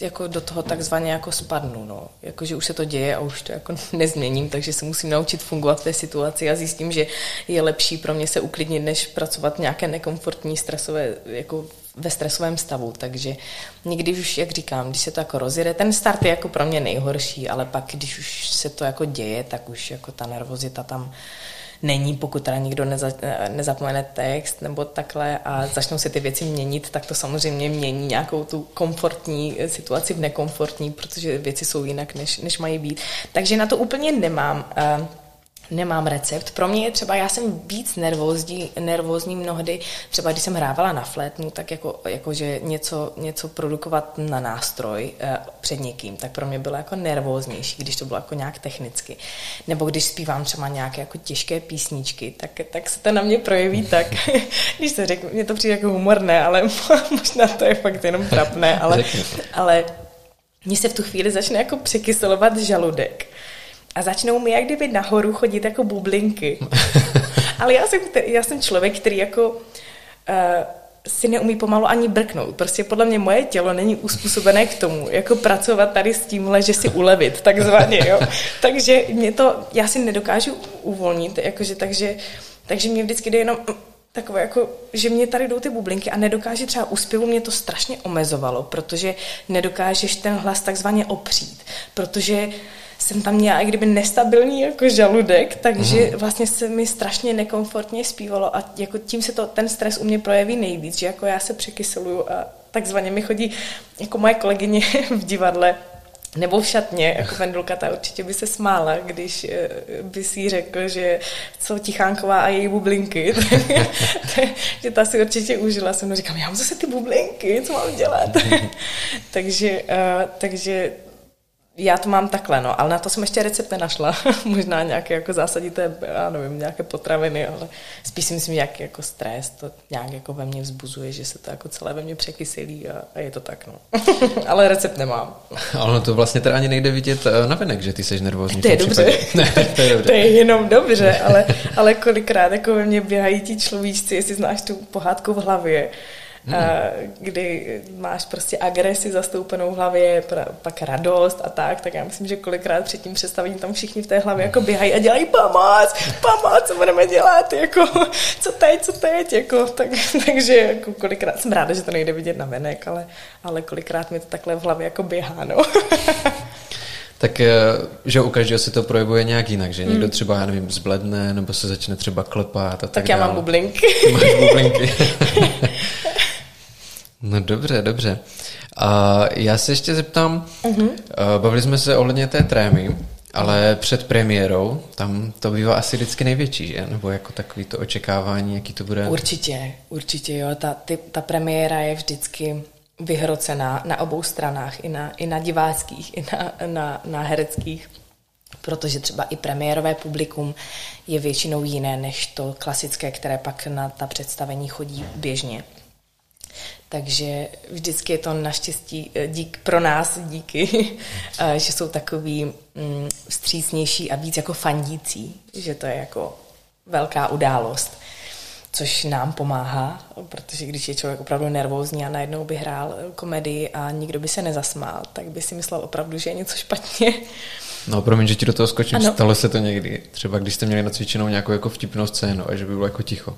jako do toho takzvaně jako spadnu, no. Jako, že už se to děje a už to jako nezměním, takže se musím naučit fungovat v té situaci a zjistím, že je lepší pro mě se uklidnit, než pracovat nějaké nekomfortní, stresové jako ve stresovém stavu, takže někdy už, jak říkám, když se to jako rozjede, ten start je jako pro mě nejhorší, ale pak, když už se to jako děje, tak už jako ta nervozita tam není, pokud teda nikdo neza, nezapomene text nebo takhle a začnou se ty věci měnit, tak to samozřejmě mění nějakou tu komfortní situaci v nekomfortní, protože věci jsou jinak, než, než mají být. Takže na to úplně nemám uh, nemám recept. Pro mě je třeba, já jsem víc nervózní, nervózní mnohdy, třeba když jsem hrávala na flétnu, tak jako, jako že něco, něco produkovat na nástroj eh, před někým, tak pro mě bylo jako nervóznější, když to bylo jako nějak technicky. Nebo když zpívám třeba nějaké jako těžké písničky, tak, tak se to na mě projeví tak, když se řeknu, mě to přijde jako humorné, ale možná to je fakt jenom trapné, ale, ale mně se v tu chvíli začne jako překyselovat žaludek a začnou mi jak kdyby nahoru chodit jako bublinky. Ale já jsem, já jsem člověk, který jako uh, si neumí pomalu ani brknout. Prostě podle mě moje tělo není uspůsobené k tomu, jako pracovat tady s tímhle, že si ulevit, takzvaně, jo. takže mě to, já si nedokážu uvolnit, jakože, takže, takže mě vždycky jde jenom takové jako, že mě tady jdou ty bublinky a nedokáže třeba u zpěvu mě to strašně omezovalo, protože nedokážeš ten hlas takzvaně opřít, protože jsem tam měla i kdyby nestabilní jako žaludek, takže mm. vlastně se mi strašně nekomfortně zpívalo a jako tím se to, ten stres u mě projeví nejvíc, že jako já se překyseluju a takzvaně mi chodí jako moje kolegyně v divadle, nebo v šatně, jako Vendulka, ta určitě by se smála, když eh, by si řekl, že jsou Tichánková a její bublinky. že ta si určitě užila. Jsem říkám, já mám zase ty bublinky, co mám dělat? takže, uh, takže já to mám takhle, no, ale na to jsem ještě recept nenašla. Možná nějaké jako zásadité, já nevím, nějaké potraviny, ale spíš si myslím, jak jako stres to nějak jako ve mně vzbuzuje, že se to jako celé ve mně překyselí a, a je to tak, no. ale recept nemám. Ale to vlastně teda ani nejde vidět eh, na venek, že ty jsi nervózní. To je dobře. ne, to je dobře. to je jenom dobře, ale, ale kolikrát jako ve mně běhají ti človíčci, jestli znáš tu pohádku v hlavě, hmm. kdy máš prostě agresi zastoupenou v hlavě, pak radost a tak, tak já myslím, že kolikrát před tím představením tam všichni v té hlavě jako běhají a dělají pomoc, pomoc, co budeme dělat, jako, co teď, co teď, jako, tak, takže jako kolikrát jsem ráda, že to nejde vidět na venek, ale, ale kolikrát mi to takhle v hlavě jako běhá, no. tak eh, že u každého se to projevuje nějak jinak, že někdo hmm. třeba, já nevím, zbledne, nebo se začne třeba klepat a tak, tak já dál. mám bublinky. Máš bublinky. No dobře, dobře. A já se ještě zeptám, uh-huh. bavili jsme se ohledně té trémy, ale před premiérou, tam to bývá asi vždycky největší, že? Nebo jako takový to očekávání, jaký to bude? Určitě, určitě jo. Ta, ty, ta premiéra je vždycky vyhrocená na obou stranách, i na, i na diváckých, i na, na, na hereckých, protože třeba i premiérové publikum je většinou jiné než to klasické, které pak na ta představení chodí běžně. Takže vždycky je to naštěstí eh, dík pro nás díky, eh, že jsou takový mm, vstřícnější a víc jako fandící, že to je jako velká událost, což nám pomáhá, protože když je člověk opravdu nervózní a najednou by hrál komedii a nikdo by se nezasmál, tak by si myslel opravdu, že je něco špatně. No, promiň, že ti do toho skočím, ano. stalo se to někdy, třeba když jste měli nacvičenou nějakou jako vtipnou scénu a že by bylo jako ticho.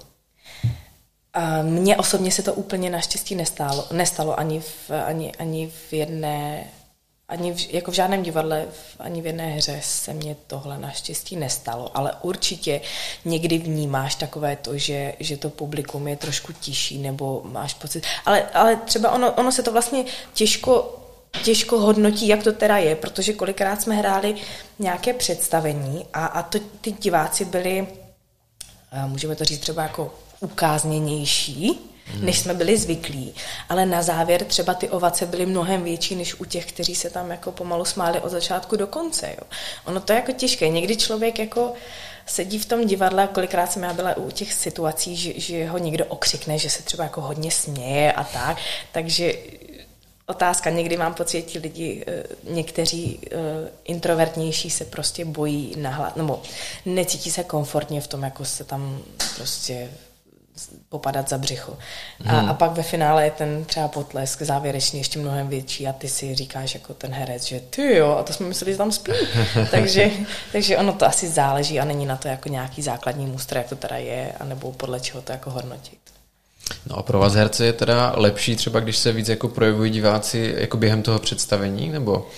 Mně osobně se to úplně naštěstí nestalo, nestalo ani v, ani, ani v jedné, ani v, jako v žádném divadle, ani v jedné hře se mně tohle naštěstí nestalo, ale určitě někdy vnímáš takové to, že, že to publikum je trošku tiší, nebo máš pocit, ale, ale třeba ono, ono se to vlastně těžko těžko hodnotí, jak to teda je, protože kolikrát jsme hráli nějaké představení a, a to, ty diváci byli, můžeme to říct třeba jako ukázněnější, hmm. než jsme byli zvyklí. Ale na závěr třeba ty ovace byly mnohem větší, než u těch, kteří se tam jako pomalu smáli od začátku do konce. Jo. Ono to je jako těžké. Někdy člověk jako sedí v tom divadle a kolikrát jsem já byla u těch situací, že, že ho někdo okřikne, že se třeba jako hodně směje a tak, takže otázka. Někdy mám pocit, že lidi, eh, někteří eh, introvertnější se prostě bojí nahlas, nebo necítí se komfortně v tom, jako se tam prostě popadat za břicho. A, hmm. a pak ve finále je ten třeba potlesk závěrečný ještě mnohem větší a ty si říkáš jako ten herec, že ty jo, a to jsme mysleli, že tam spí. takže, takže ono to asi záleží a není na to jako nějaký základní mustr, jak to teda je, anebo podle čeho to jako hodnotit. No a pro vás herce je teda lepší třeba, když se víc jako projevují diváci jako během toho představení, nebo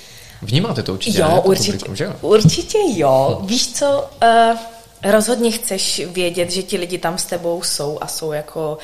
vnímáte to určitě? Jo, ne? To určitě, publikum, že jo? určitě jo. Víš co, uh, rozhodně chceš vědět, že ti lidi tam s tebou jsou a jsou jako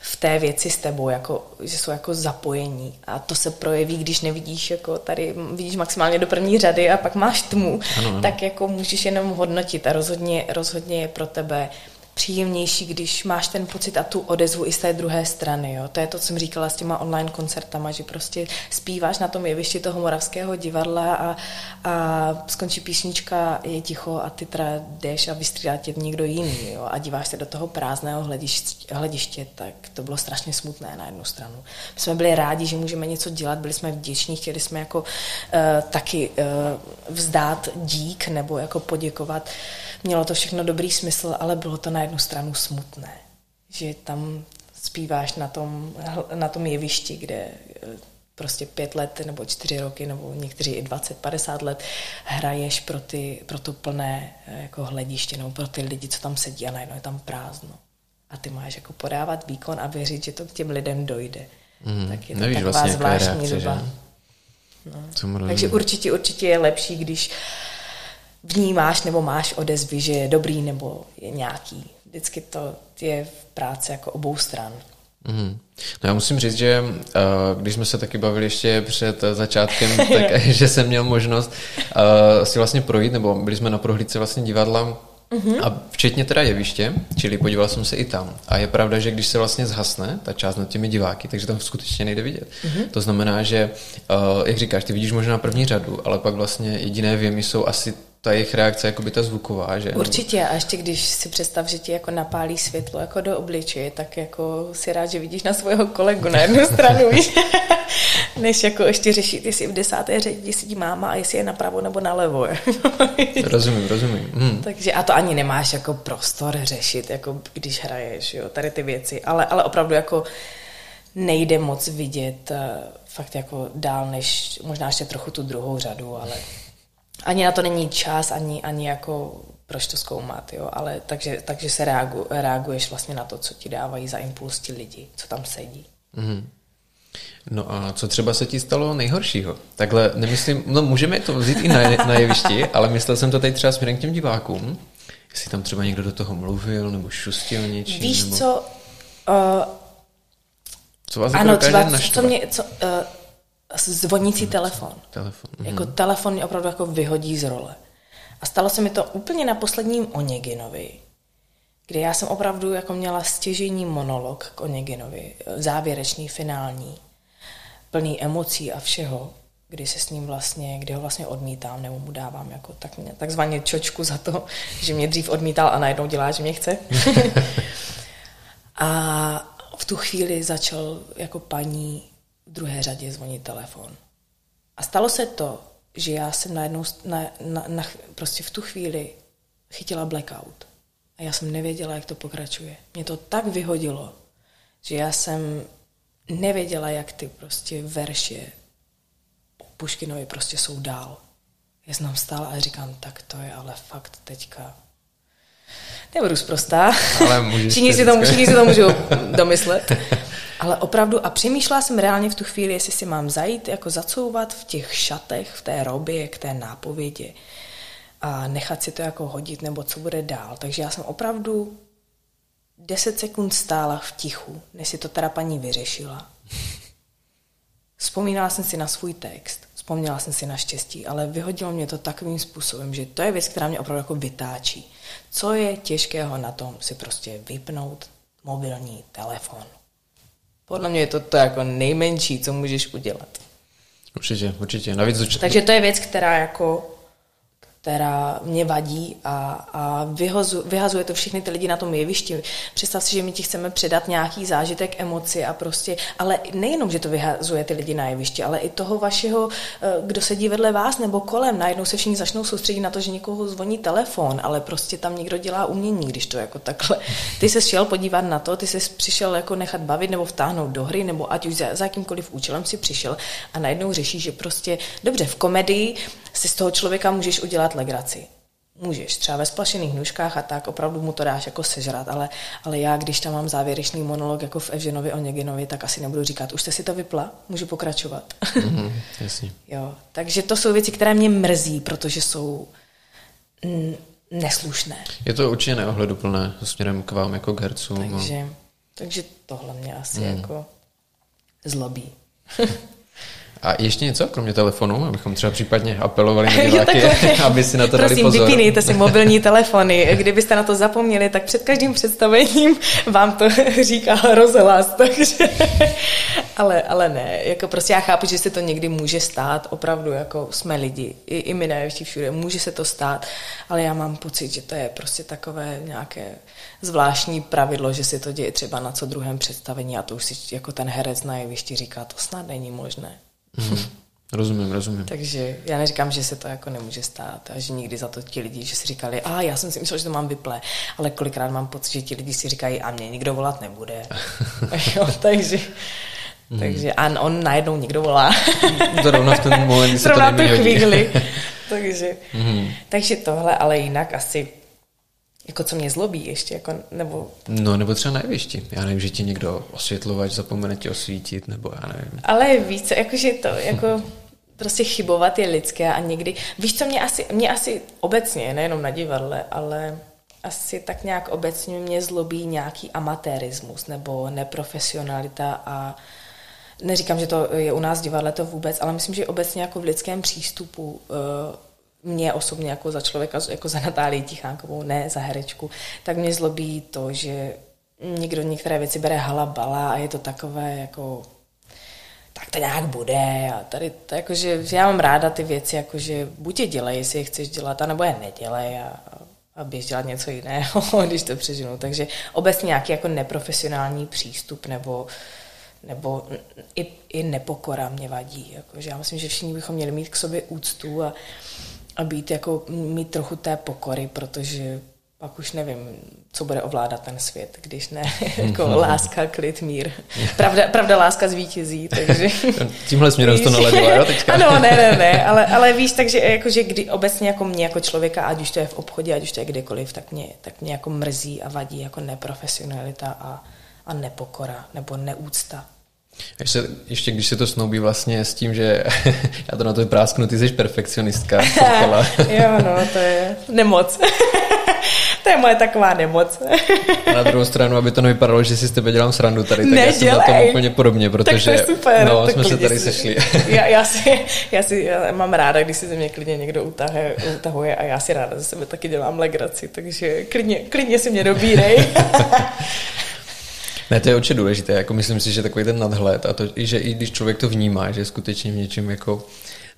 v té věci s tebou, jako, že jsou jako zapojení. A to se projeví, když nevidíš, jako tady vidíš maximálně do první řady a pak máš tmu, ano, ano. tak jako můžeš jenom hodnotit a rozhodně, rozhodně je pro tebe uh, příjemnější, když máš ten pocit a tu odezvu i z té druhé strany. Jo? To je to, co jsem říkala s těma online koncertama, že prostě zpíváš na tom jevišti toho moravského divadla a, a skončí písnička, je ticho a ty teda jdeš a vystřídá tě někdo jiný jo? a díváš se do toho prázdného hlediště, hlediště, tak to bylo strašně smutné na jednu stranu. My jsme byli rádi, že můžeme něco dělat, byli jsme vděční, chtěli jsme jako uh, taky uh, vzdát dík nebo jako poděkovat. Mělo to všechno dobrý smysl, ale bylo to na jednu stranu smutné, že tam zpíváš na tom, na tom jevišti, kde eh, prostě pět let nebo čtyři roky nebo někteří i 20, 50 let hraješ pro, ty, pro to plné eh, jako hlediště nebo pro ty lidi, co tam sedí a najednou je tam prázdno. A ty máš jako podávat výkon a věřit, že to k těm lidem dojde. Mm, tak je to taková vlastně zvláštní reakce, doba. No. Takže určitě, určitě je lepší, když vnímáš nebo máš odezvy, že je dobrý nebo je nějaký. Vždycky to je v práci jako obou stran. Mm. No já musím říct, že uh, když jsme se taky bavili ještě před začátkem, tak že jsem měl možnost uh, si vlastně projít, nebo byli jsme na prohlídce vlastně divadla Mm-hmm. A včetně teda jeviště, čili podíval jsem se i tam. A je pravda, že když se vlastně zhasne ta část nad těmi diváky, takže tam skutečně nejde vidět. Mm-hmm. To znamená, že, uh, jak říkáš, ty vidíš možná první řadu, ale pak vlastně jediné věmy jsou asi ta jejich reakce, jako by ta zvuková, že? Určitě, a ještě když si představ, že ti jako napálí světlo jako do obličeje, tak jako si rád, že vidíš na svého kolegu na jednu stranu, víš? než jako ještě řešit, jestli v desáté řadě sedí máma a jestli je napravo nebo nalevo. rozumím, rozumím. Hmm. Takže a to ani nemáš jako prostor řešit, jako když hraješ, jo, tady ty věci, ale, ale opravdu jako nejde moc vidět uh, fakt jako dál, než možná ještě trochu tu druhou řadu, ale ani na to není čas, ani, ani jako proč to zkoumat, jo, ale takže, takže se reagu, reaguješ vlastně na to, co ti dávají za impuls ti lidi, co tam sedí. Mm-hmm. No a co třeba se ti stalo nejhoršího? Takhle nemyslím, no můžeme to vzít i na, na jevišti, ale myslel jsem to teď třeba směrem k těm divákům. Jestli tam třeba někdo do toho mluvil nebo šustil něčím. Víš nebo... co? Uh, co vás ano, třeba, co mě, co, uh, zvonící telefon. Telefon. Mhm. Jako telefon mě opravdu jako vyhodí z role. A stalo se mi to úplně na posledním Oneginovi, kde já jsem opravdu jako měla stěžení monolog k Oneginovi, závěrečný, finální, plný emocí a všeho, kdy se s ním vlastně, kdy ho vlastně odmítám, nebo mu dávám jako tak, takzvaně čočku za to, že mě dřív odmítal a najednou dělá, že mě chce. a v tu chvíli začal jako paní druhé řadě zvonit telefon. A stalo se to, že já jsem najednou na, na, na, prostě v tu chvíli chytila blackout. A já jsem nevěděla, jak to pokračuje. Mě to tak vyhodilo, že já jsem nevěděla, jak ty prostě verše Puškinovi prostě jsou dál. Já jsem tam stála a říkám, tak to je ale fakt teďka nebudu zprostá. Ale všichni, si to, všichni si to můžou domyslet. Ale opravdu, a přemýšlela jsem reálně v tu chvíli, jestli si mám zajít, jako zacouvat v těch šatech, v té robě, k té nápovědi a nechat si to jako hodit, nebo co bude dál. Takže já jsem opravdu 10 sekund stála v tichu, než si to teda paní vyřešila. Vzpomínala jsem si na svůj text, vzpomněla jsem si na štěstí, ale vyhodilo mě to takovým způsobem, že to je věc, která mě opravdu jako vytáčí. Co je těžkého na tom si prostě vypnout mobilní telefon? Podle mě je to to jako nejmenší, co můžeš udělat. Určitě, určitě. Navíc určitě. Takže to je věc, která jako která mě vadí a, a vyhozu, vyhazuje to všechny ty lidi na tom jevišti. Představ si, že my ti chceme předat nějaký zážitek, emoci a prostě, ale nejenom, že to vyhazuje ty lidi na jevišti, ale i toho vašeho, eh, kdo sedí vedle vás nebo kolem. Najednou se všichni začnou soustředit na to, že někoho zvoní telefon, ale prostě tam někdo dělá umění, když to jako takhle. Ty se šel podívat na to, ty se přišel jako nechat bavit nebo vtáhnout do hry, nebo ať už za, za jakýmkoliv účelem si přišel a najednou řešíš, že prostě dobře, v komedii si z toho člověka můžeš udělat legraci. můžeš, třeba ve splašených nůžkách a tak, opravdu mu to dáš jako sežrat, ale, ale já, když tam mám závěrečný monolog jako v Evženovi Oneginovi, tak asi nebudu říkat, už jste si to vypla, můžu pokračovat. Mm-hmm, jasně. jo, takže to jsou věci, které mě mrzí, protože jsou neslušné. Je to určitě neohleduplné směrem k vám jako k hercům. Takže, no. takže tohle mě asi mm. jako zlobí. A ještě něco, kromě telefonu, abychom třeba případně apelovali na diváky, aby si na to Prosím, dali pozor. vypínejte si mobilní telefony. Kdybyste na to zapomněli, tak před každým představením vám to říká rozhlas, takže... ale, ale ne, jako prostě já chápu, že se to někdy může stát, opravdu, jako jsme lidi, i, i my ne, všude, může se to stát, ale já mám pocit, že to je prostě takové nějaké zvláštní pravidlo, že si to děje třeba na co druhém představení a to už si jako ten herec na jevišti říká, to snad není možné. Hmm. Rozumím, rozumím. Takže já neříkám, že se to jako nemůže stát a že nikdy za to ti lidi, že si říkali, a já jsem si myslel, že to mám vyplé, ale kolikrát mám pocit, že ti lidi si říkají, a mě nikdo volat nebude. jo, takže, mm. takže a on najednou někdo volá. Zrovna v ten moment se to chvíli. takže, mm. takže tohle, ale jinak asi jako co mě zlobí ještě, jako, nebo... No, nebo třeba na jevišti. Já nevím, že ti někdo osvětlovač zapomene ti osvítit, nebo já nevím. Ale víc, jakože to, jako prostě chybovat je lidské a někdy... Víš, co mě asi, mě asi obecně, nejenom na divadle, ale asi tak nějak obecně mě zlobí nějaký amatérismus nebo neprofesionalita a neříkám, že to je u nás divadle to vůbec, ale myslím, že obecně jako v lidském přístupu uh, mě osobně jako za člověka, jako za Natálii Tichánkovou, ne za herečku, tak mě zlobí to, že někdo některé věci bere halabala a je to takové jako tak to nějak bude a tady to jako, že já mám ráda ty věci, jako že buď je dělej, jestli je chceš dělat, anebo je nedělej a, a běž dělat něco jiného, když to přežinu. Takže obecně nějaký jako neprofesionální přístup nebo nebo i, i nepokora mě vadí. Jako, že já myslím, že všichni bychom měli mít k sobě úctu a, a být jako, mít trochu té pokory, protože pak už nevím, co bude ovládat ten svět, když ne jako láska, klid, mír. Pravda, pravda láska zvítězí, takže... Tímhle směrem to naledila, jo, teďka? Ano, ne, ne, ne, ale, ale víš, takže jakože kdy obecně jako mě jako člověka, ať už to je v obchodě, ať už to je kdekoliv, tak mě, tak mě jako mrzí a vadí jako neprofesionalita a, a nepokora nebo neúcta. Ještě, ještě když se to snoubí vlastně s tím, že já to na to prásknu, ty jsi perfekcionistka. jo, no, to je nemoc. to je moje taková nemoc. na druhou stranu, aby to nevypadalo, že si s tebe dělám srandu tady, tak Nedělej. já jsem na tom úplně podobně, protože tak to je super, no, tak jsme se tady si, sešli. já, já, si, já, si, já mám ráda, když si ze mě klidně někdo utahuje, utahuje a já si ráda ze sebe taky dělám legraci, takže klidně, klidně si mě dobírej. Ne, to je určitě důležité. Jako myslím si, že takový ten nadhled a to, že i když člověk to vnímá, že je skutečně v něčem jako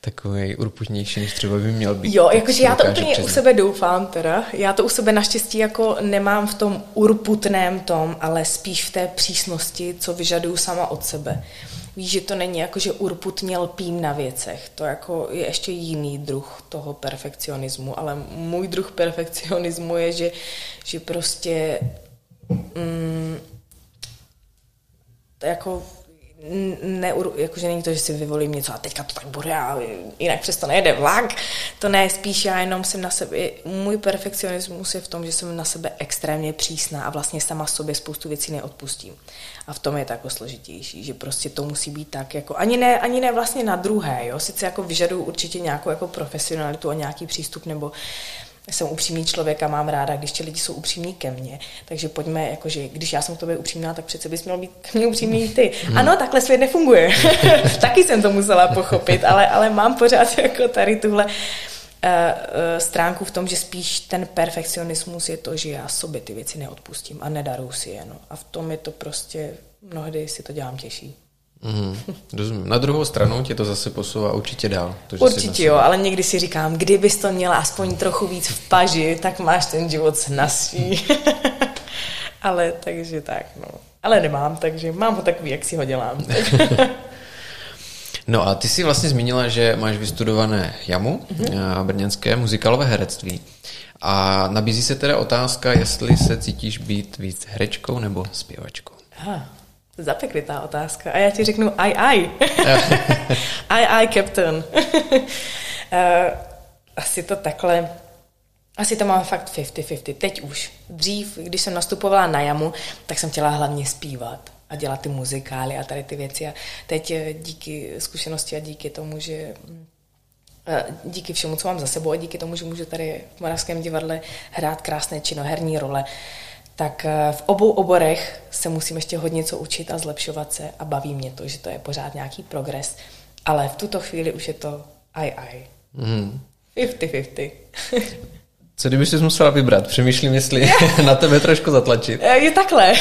takový urputnější, než třeba by měl být. Jo, jakože já to úplně přiznat. u sebe doufám teda. Já to u sebe naštěstí jako nemám v tom urputném tom, ale spíš v té přísnosti, co vyžaduju sama od sebe. Víš, že to není jako, že urputně lpím na věcech. To jako je ještě jiný druh toho perfekcionismu, ale můj druh perfekcionismu je, že, že prostě mm, jako ne, jakože není to, že si vyvolím něco a teďka to tak bude a jinak přesto nejde vlak. To ne, spíš já jenom jsem na sebe, můj perfekcionismus je v tom, že jsem na sebe extrémně přísná a vlastně sama sobě spoustu věcí neodpustím. A v tom je to jako složitější, že prostě to musí být tak, jako ani ne, ani ne vlastně na druhé, jo, sice jako vyžaduju určitě nějakou jako profesionalitu a nějaký přístup nebo jsem upřímný člověk a mám ráda, když ti lidi jsou upřímní ke mně. Takže pojďme, jakože když já jsem k tobě upřímná, tak přece bys měl být ke mně upřímný ty. Hmm. Ano, takhle svět nefunguje. Taky jsem to musela pochopit, ale, ale mám pořád jako tady tuhle uh, uh, stránku v tom, že spíš ten perfekcionismus je to, že já sobě ty věci neodpustím a nedaru si je. No. A v tom je to prostě, mnohdy si to dělám těžší. Mm, rozumím. Na druhou stranu tě to zase posouvá určitě dál. To, určitě jo, ale někdy si říkám, kdybys to měla aspoň trochu víc v paži, tak máš ten život snazší. ale takže tak, no. Ale nemám, takže mám ho takový, jak si ho dělám. no a ty jsi vlastně zmínila, že máš vystudované JAMu, mm-hmm. brněnské muzikálové herectví. A nabízí se teda otázka, jestli se cítíš být víc herečkou nebo zpěvačkou. Aha zapeklitá otázka. A já ti řeknu aj, aj. aj, aj, captain. uh, asi to takhle... Asi to mám fakt 50-50, teď už. Dřív, když jsem nastupovala na jamu, tak jsem chtěla hlavně zpívat a dělat ty muzikály a tady ty věci. A teď eh, díky zkušenosti a díky tomu, že eh, díky všemu, co mám za sebou a díky tomu, že můžu tady v Moravském divadle hrát krásné činoherní role, tak eh, v obou oborech se musím ještě hodně co učit a zlepšovat se a baví mě to, že to je pořád nějaký progres. Ale v tuto chvíli už je to aj aj. Mm. 50-50. Co kdyby jsi musela vybrat? Přemýšlím, jestli na tebe trošku zatlačit. Je takhle.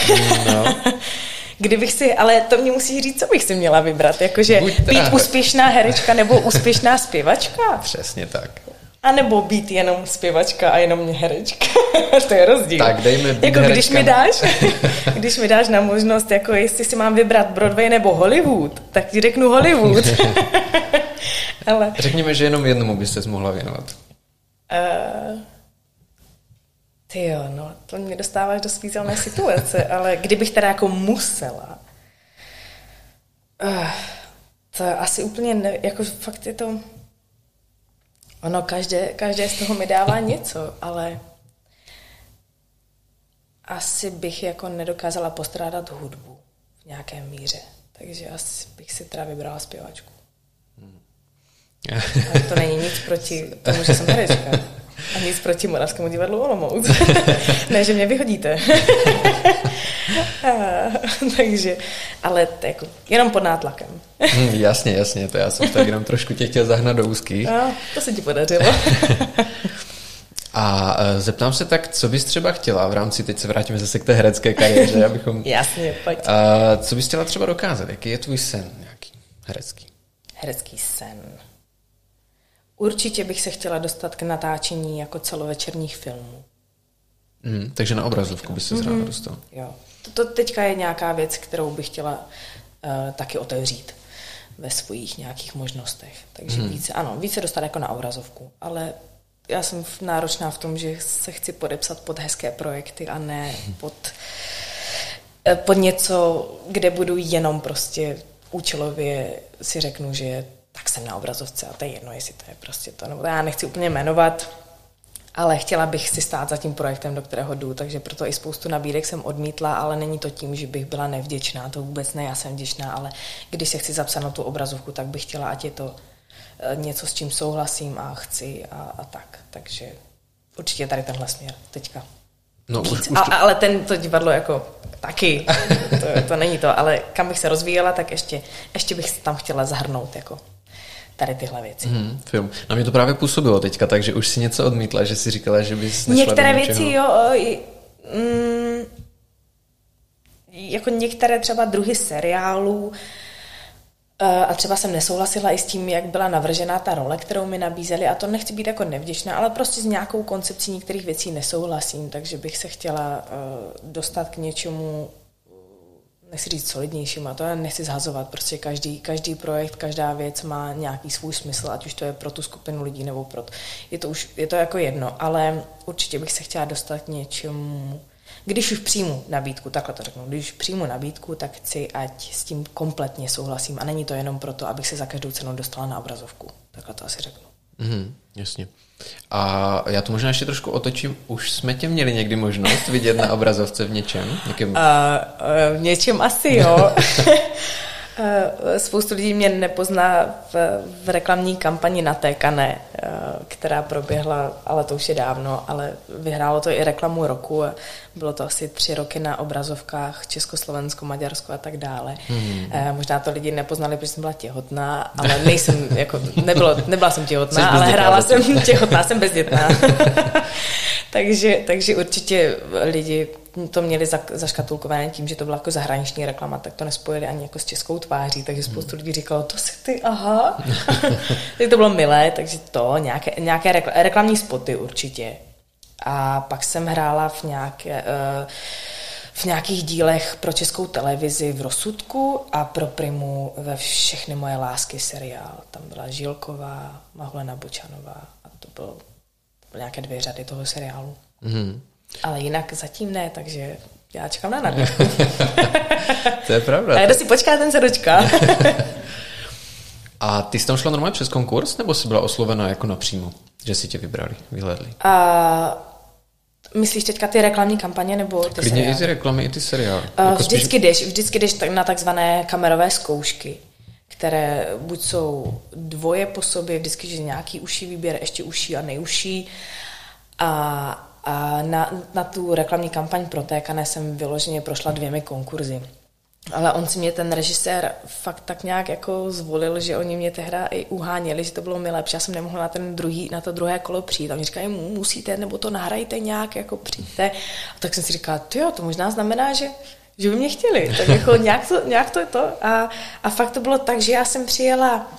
No. Kdybych si, ale to mě musí říct, co bych si měla vybrat. Jakože být úspěšná herečka nebo úspěšná zpěvačka. Přesně tak. A nebo být jenom zpěvačka a jenom herečka. to je rozdíl. Tak dejme být jako když mi dáš, když mi dáš na možnost, jako jestli si mám vybrat Broadway nebo Hollywood, tak ti řeknu Hollywood. Ale... Řekněme, že jenom jednomu byste mohla věnovat. Uh... Ty jo, no, to mě dostáváš do svízelné situace, ale kdybych teda jako musela, uh, to asi úplně ne, jako fakt je to, ono každé, každé z toho mi dává něco, ale asi bych jako nedokázala postrádat hudbu v nějaké míře. Takže asi bych si teda vybrala zpěvačku. Hmm. Ale to není nic proti tomu, že jsem herečka. A nic proti Moravskému divadlu Olomouc. ne, že mě vyhodíte. Takže, ale to jako, jenom pod nátlakem. hmm, jasně, jasně, to já jsem tak jenom trošku tě chtěl zahnat do úzkých. No, to se ti podařilo. A e, zeptám se tak, co bys třeba chtěla v rámci, teď se vrátíme zase k té herecké kariéře, abychom... Jasně, pojď. A, co bys chtěla třeba dokázat? Jaký je tvůj sen nějaký herecký? Herecký sen. Určitě bych se chtěla dostat k natáčení jako celovečerních filmů. Mm, takže na obrazovku by se mm-hmm. ráda dostal. Jo. To, teďka je nějaká věc, kterou bych chtěla uh, taky otevřít ve svých nějakých možnostech. Takže mm. více, ano, více dostat jako na obrazovku, ale já jsem náročná v tom, že se chci podepsat pod hezké projekty a ne pod, eh, pod něco, kde budu jenom prostě účelově si řeknu, že tak jsem na obrazovce a to je jedno, jestli to je prostě to, nebo já nechci úplně jmenovat, ale chtěla bych si stát za tím projektem, do kterého jdu, takže proto i spoustu nabídek jsem odmítla, ale není to tím, že bych byla nevděčná, to vůbec ne, já jsem vděčná, ale když se chci zapsat na tu obrazovku, tak bych chtěla, ať je to eh, něco, s čím souhlasím a chci a, a tak, takže určitě tady tenhle směr teďka. No, už, už to... a, ale ten to divadlo jako taky, to, to není to, ale kam bych se rozvíjela, tak ještě, ještě bych tam chtěla zahrnout jako tady tyhle věci. Hmm, film. Na mě to právě působilo teďka, takže už si něco odmítla, že si říkala, že bys nešla Některé do věci, jo, mm, jako některé třeba druhy seriálů, eh, a třeba jsem nesouhlasila i s tím, jak byla navržená ta role, kterou mi nabízeli a to nechci být jako nevděčná, ale prostě s nějakou koncepcí některých věcí nesouhlasím, takže bych se chtěla eh, dostat k něčemu nechci říct solidnějším, a to já nechci zhazovat, prostě každý, každý projekt, každá věc má nějaký svůj smysl, ať už to je pro tu skupinu lidí nebo pro... Je to, už, je to jako jedno, ale určitě bych se chtěla dostat k něčemu, když už přijmu nabídku, takhle to řeknu, když přijmu nabídku, tak chci, ať s tím kompletně souhlasím a není to jenom proto, abych se za každou cenu dostala na obrazovku. Takhle to asi řeknu. Mm, jasně. A já to možná ještě trošku otočím. Už jsme tě měli někdy možnost vidět na obrazovce v něčem? Někým... Uh, uh, v něčem asi, jo. Spoustu lidí mě nepozná v, v reklamní kampani na Tékané, eh, která proběhla, ale to už je dávno, ale vyhrálo to i reklamu roku. Bylo to asi tři roky na obrazovkách Československo, Maďarsko a tak dále. Hmm. Možná to lidi nepoznali, protože jsem byla těhotná, ale nejsem, jako, nebylo, nebyla jsem těhotná, ale hrála jsem těhotná, jsem bezdětná. takže, takže určitě lidi to měli zaškatulkované tím, že to byla jako zahraniční reklama, tak to nespojili ani jako s českou tváří, takže spoustu hmm. lidí říkalo, to si ty, aha. tak to bylo milé, takže to, nějaké, nějaké reklamní spoty určitě. A pak jsem hrála v nějaké... Uh, v nějakých dílech pro českou televizi v Rozsudku a pro Primu ve Všechny moje lásky seriál. Tam byla Žilková, Mahulena Bočanová a to bylo, to bylo nějaké dvě řady toho seriálu. Mm-hmm. Ale jinak zatím ne, takže já čekám na nabídku. to je pravda. A kdo si počká, ten se dočká. A ty jsi tam šla normálně přes konkurs, nebo jsi byla oslovena jako napřímo? Že si tě vybrali, vyhledli? A Myslíš teďka ty reklamní kampaně nebo ty Klidně seriály? i ty reklamy, i ty seriály. Uh, jako vždycky, spíš... jdeš, vždycky jdeš na takzvané kamerové zkoušky, které buď jsou dvoje po sobě, vždycky, že nějaký uší výběr, ještě uší a nejuší. A, a na, na tu reklamní kampaň protékané jsem vyloženě prošla dvěmi konkurzy. Ale on si mě ten režisér fakt tak nějak jako zvolil, že oni mě tehda i uháněli, že to bylo mi lepší. Já jsem nemohla na, ten druhý, na to druhé kolo přijít. A mi říkají, musíte, nebo to nahrajte nějak, jako přijďte. A tak jsem si říkala, jo, to možná znamená, že, že by mě chtěli. Tak jako nějak to, nějak to je to. A, a fakt to bylo tak, že já jsem přijela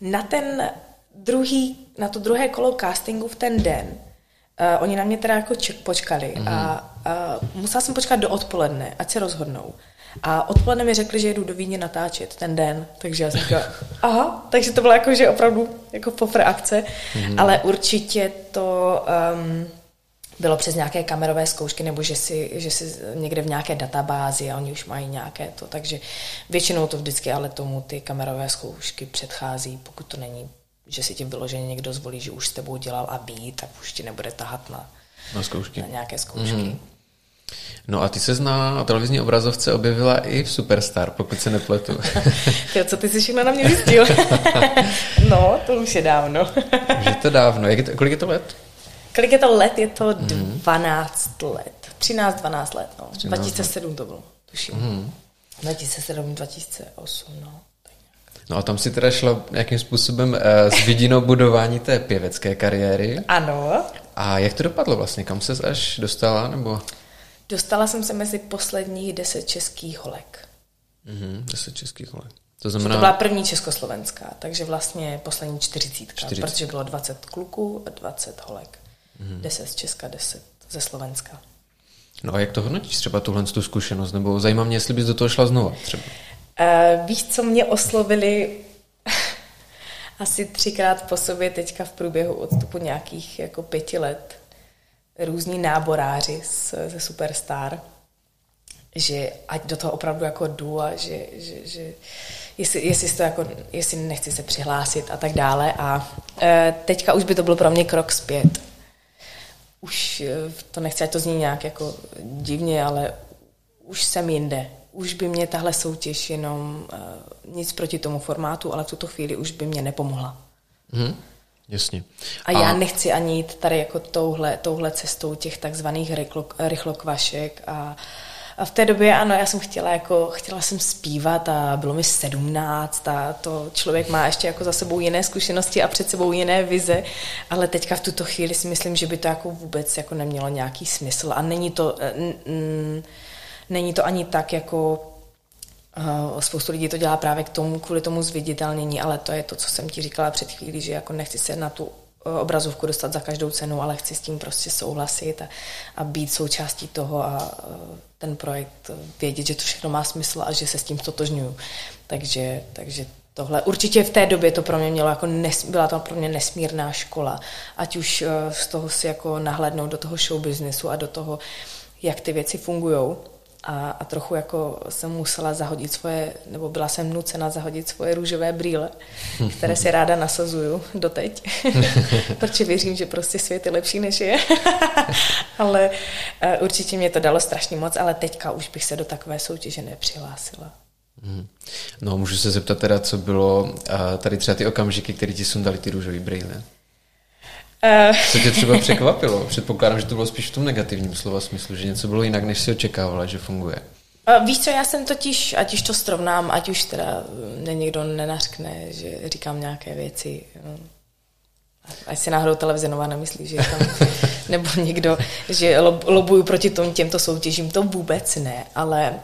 na ten druhý, na to druhé kolo castingu v ten den. Uh, oni na mě teda jako ček, počkali mm-hmm. a, a musela jsem počkat do odpoledne, ať se rozhodnou. A odpoledne mi řekli, že jedu do Víně natáčet ten den, takže já jsem říkala, aha, takže to bylo jako, že opravdu jako pofr akce, mm-hmm. ale určitě to um, bylo přes nějaké kamerové zkoušky, nebo že si, že si někde v nějaké databázi a oni už mají nějaké to, takže většinou to vždycky ale tomu ty kamerové zkoušky předchází, pokud to není, že si tím vyloženě někdo zvolí, že už s tebou dělal a ví, tak už ti nebude tahat na, na, zkoušky. na nějaké zkoušky. Mm-hmm. No a ty se na televizní obrazovce objevila i v Superstar, pokud se nepletu. jo, co ty jsi všechno na mě zjistil? no, to už je dávno. už je to dávno. Jak je to, kolik je to let? Kolik je to let? Je to mm. 12 let. 13-12 let, no. 13 2007 to bylo, tuším. Mm. 2007, 2008, no. No a tam si teda šla nějakým způsobem uh, s vidinou budování té pěvecké kariéry. Ano. A jak to dopadlo vlastně? Kam se až dostala? Nebo... Dostala jsem se mezi posledních deset českých holek. Mhm, deset českých holek. To znamená... To byla první československá, takže vlastně poslední čtyřicítka, 40. protože bylo 20 kluků a 20 holek. Mhm. 10 z Česka, 10 ze Slovenska. No a jak to hodnotíš třeba tuhle tu zkušenost? Nebo zajímá mě, jestli bys do toho šla znova třeba. Uh, víš, co mě oslovili asi třikrát po sobě teďka v průběhu odstupu nějakých jako pěti let různí náboráři z, ze Superstar, že ať do toho opravdu jako jdu a že, že, že jestli, jestli, to jako, jestli nechci se přihlásit a tak dále. A e, teďka už by to byl pro mě krok zpět. Už e, to nechci, ať to zní nějak jako divně, ale už jsem jinde. Už by mě tahle soutěž jenom e, nic proti tomu formátu, ale v tuto chvíli už by mě nepomohla. Hmm. Jasně. A, a já nechci ani jít tady jako touhle, touhle cestou těch takzvaných rychlo, rychlokvašek a, a v té době, ano, já jsem chtěla, jako, chtěla jsem zpívat a bylo mi sedmnáct a to člověk má ještě jako za sebou jiné zkušenosti a před sebou jiné vize, ale teďka v tuto chvíli si myslím, že by to jako vůbec jako nemělo nějaký smysl a není to, n, n, není to ani tak jako Uh, spoustu lidí to dělá právě k tomu, kvůli tomu zviditelnění, ale to je to, co jsem ti říkala před chvílí, že jako nechci se na tu uh, obrazovku dostat za každou cenu, ale chci s tím prostě souhlasit a, a být součástí toho a uh, ten projekt vědět, že to všechno má smysl a že se s tím totožňuju. Takže, takže tohle. Určitě v té době to pro mě mělo jako nes, byla to pro mě nesmírná škola. Ať už z toho si jako nahlédnout do toho show businessu a do toho, jak ty věci fungují a, a trochu jako jsem musela zahodit svoje, nebo byla jsem nucena zahodit svoje růžové brýle, které si ráda nasazuju doteď, protože věřím, že prostě svět je lepší, než je. ale uh, určitě mě to dalo strašně moc, ale teďka už bych se do takové soutěže nepřihlásila. Hmm. No, můžu se zeptat teda, co bylo uh, tady třeba ty okamžiky, které ti sundali ty růžové brýle? Uh. Co tě třeba překvapilo? Předpokládám, že to bylo spíš v tom negativním slova smyslu, že něco bylo jinak, než si očekávala, že funguje. Uh, víš co, já jsem totiž, ať už to srovnám, ať už teda mě někdo nenařkne, že říkám nějaké věci, no, ať si náhodou televize nová nemyslí, že tam, nebo někdo, že lobuju proti tom, těmto soutěžím, to vůbec ne, ale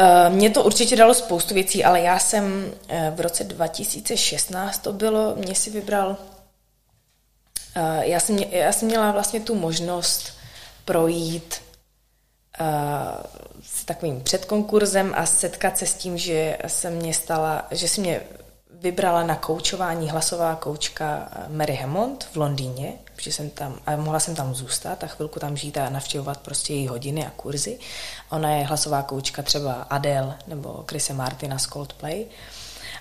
Uh, mě to určitě dalo spoustu věcí, ale já jsem uh, v roce 2016 to bylo, mě si vybral Eh, já jsem, já jsem měla vlastně tu možnost projít uh, s takovým předkonkurzem a setkat se s tím, že se mě stala, že si mě vybrala na koučování hlasová koučka eh, Mary Hammond v Londýně, protože jsem tam, a mohla jsem tam zůstat a chvilku tam žít a navštěvovat prostě její hodiny a kurzy. Ona je hlasová koučka třeba Adele nebo Chrise Martina z Coldplay.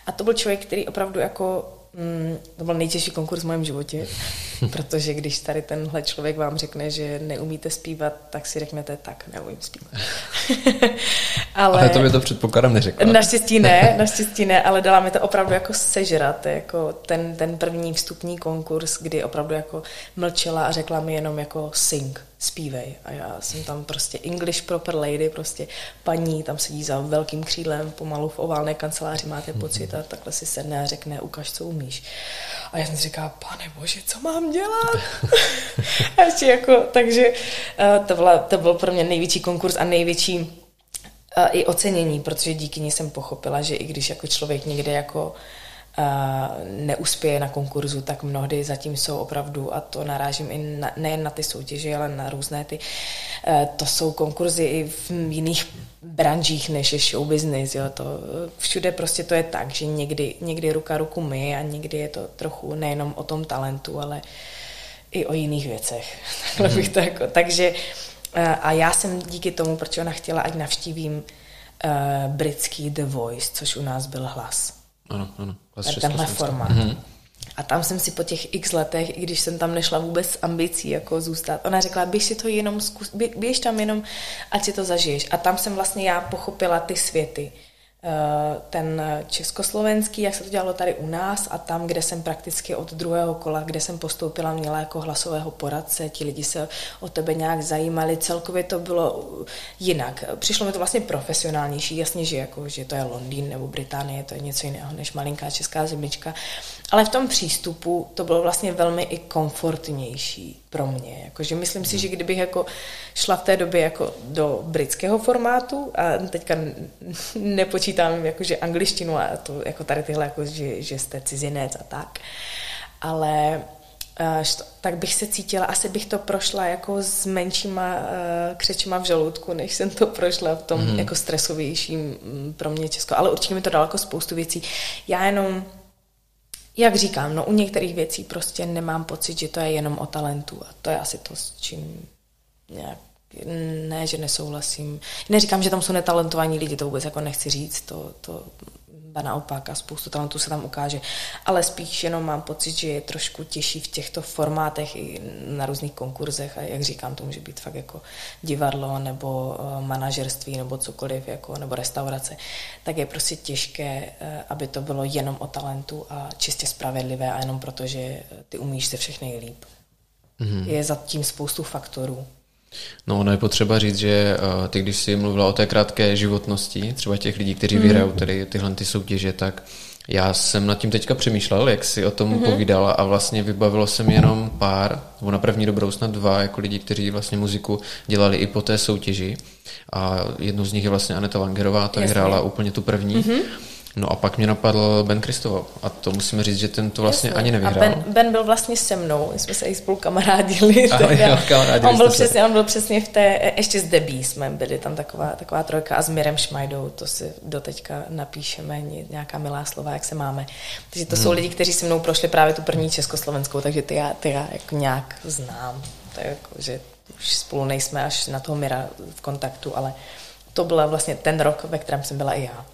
A to byl člověk, který opravdu jako mm, to byl nejtěžší konkurs v mém životě, protože když tady tenhle člověk vám řekne, že neumíte zpívat, tak si řeknete, tak neumím zpívat. ale, ale to mi to předpokládám neřekla. Naštěstí ne, naštěstí ne, ale dala mi to opravdu jako sežrat, jako ten, ten první vstupní konkurs, kdy opravdu jako mlčela a řekla mi jenom jako sing zpívej. A já jsem tam prostě English proper lady, prostě paní, tam sedí za velkým křídlem, pomalu v oválné kanceláři máte mhm. pocit a takhle si sedne a řekne, ukaž, co umíš. A já jsem si říkala, pane bože, co mám dělat? a ještě jako, takže eh, to, byla, to byl pro mě největší konkurs a největší a i ocenění, protože díky ní jsem pochopila, že i když jako člověk někde jako neuspěje na konkurzu, tak mnohdy zatím jsou opravdu, a to narážím i na, nejen na ty soutěže, ale na různé ty, e, to jsou konkurzy i v jiných branžích, než je show business, jo, to všude prostě to je tak, že někdy, někdy ruka ruku my a někdy je to trochu nejenom o tom talentu, ale i o jiných věcech. Mm. bych to jako, takže e, a já jsem díky tomu, proč ona chtěla, ať navštívím uh, britský The Voice, což u nás byl hlas ano, ano. Tenhle formát. Mm-hmm. A tam jsem si po těch x letech, i když jsem tam nešla vůbec s ambicí jako zůstat, ona řekla, běž si to jenom zkus, běž tam jenom, ať si to zažiješ. A tam jsem vlastně já pochopila ty světy. Eh, ten československý, jak se to dělalo tady u nás a tam, kde jsem prakticky od druhého kola, kde jsem postoupila, měla jako hlasového poradce, ti lidi se o tebe nějak zajímali, celkově to bylo jinak. Přišlo mi to vlastně profesionálnější, jasně, že, jako, že to je Londýn nebo Británie, to je něco jiného než malinká česká zemlička, ale v tom přístupu to bylo vlastně velmi i komfortnější pro mě. Jakože myslím si, že kdybych jako šla v té době jako do britského formátu a teďka nepočítám jakože angličtinu a to jako tady tyhle, jako, že, že jste cizinec a tak, ale eh, tak bych se cítila, asi bych to prošla jako s menšíma uh, křečima v žaludku, než jsem to prošla v tom mm. jako stresovějším mm, pro mě Česko. Ale určitě mi to dalo jako spoustu věcí. Já jenom jak říkám, no u některých věcí prostě nemám pocit, že to je jenom o talentu a to je asi to, s čím nějak ne, že nesouhlasím. Neříkám, že tam jsou netalentovaní lidi, to vůbec jako nechci říct, to, to ba naopak a spoustu talentů se tam ukáže, ale spíš jenom mám pocit, že je trošku těžší v těchto formátech i na různých konkurzech a jak říkám, to může být fakt jako divadlo nebo uh, manažerství nebo cokoliv, jako, nebo restaurace, tak je prostě těžké, uh, aby to bylo jenom o talentu a čistě spravedlivé a jenom proto, že ty umíš se všechny líp. Mm-hmm. Je za tím spoustu faktorů. No, ono je potřeba říct, že uh, ty, když jsi mluvila o té krátké životnosti, třeba těch lidí, kteří mm. vyhrajou tady tyhle ty soutěže, tak já jsem nad tím teďka přemýšlel, jak si o tom mm-hmm. povídala a vlastně vybavilo se mi jenom pár, nebo na první dobrou snad dva, jako lidi, kteří vlastně muziku dělali i po té soutěži. A jednou z nich je vlastně Aneta Langerová, ta Jasně. hrála úplně tu první. Mm-hmm. No a pak mě napadl Ben Kristoval a to musíme říct, že ten to vlastně Jasně. ani nevyhrál. A ben, ben byl vlastně se mnou, my jsme se i spolu kamarádili. A, jo, kamarádili on, byl přesně, on byl přesně v té, ještě s Debí jsme byli, tam taková, taková trojka a s Mirem Šmajdou, to si doteďka napíšeme, nějaká milá slova, jak se máme. Takže to hmm. jsou lidi, kteří se mnou prošli právě tu první československou, takže ty já, ty já jako nějak znám. Tak jako, že už spolu nejsme až na toho Mira v kontaktu, ale to byl vlastně ten rok, ve kterém jsem byla i já.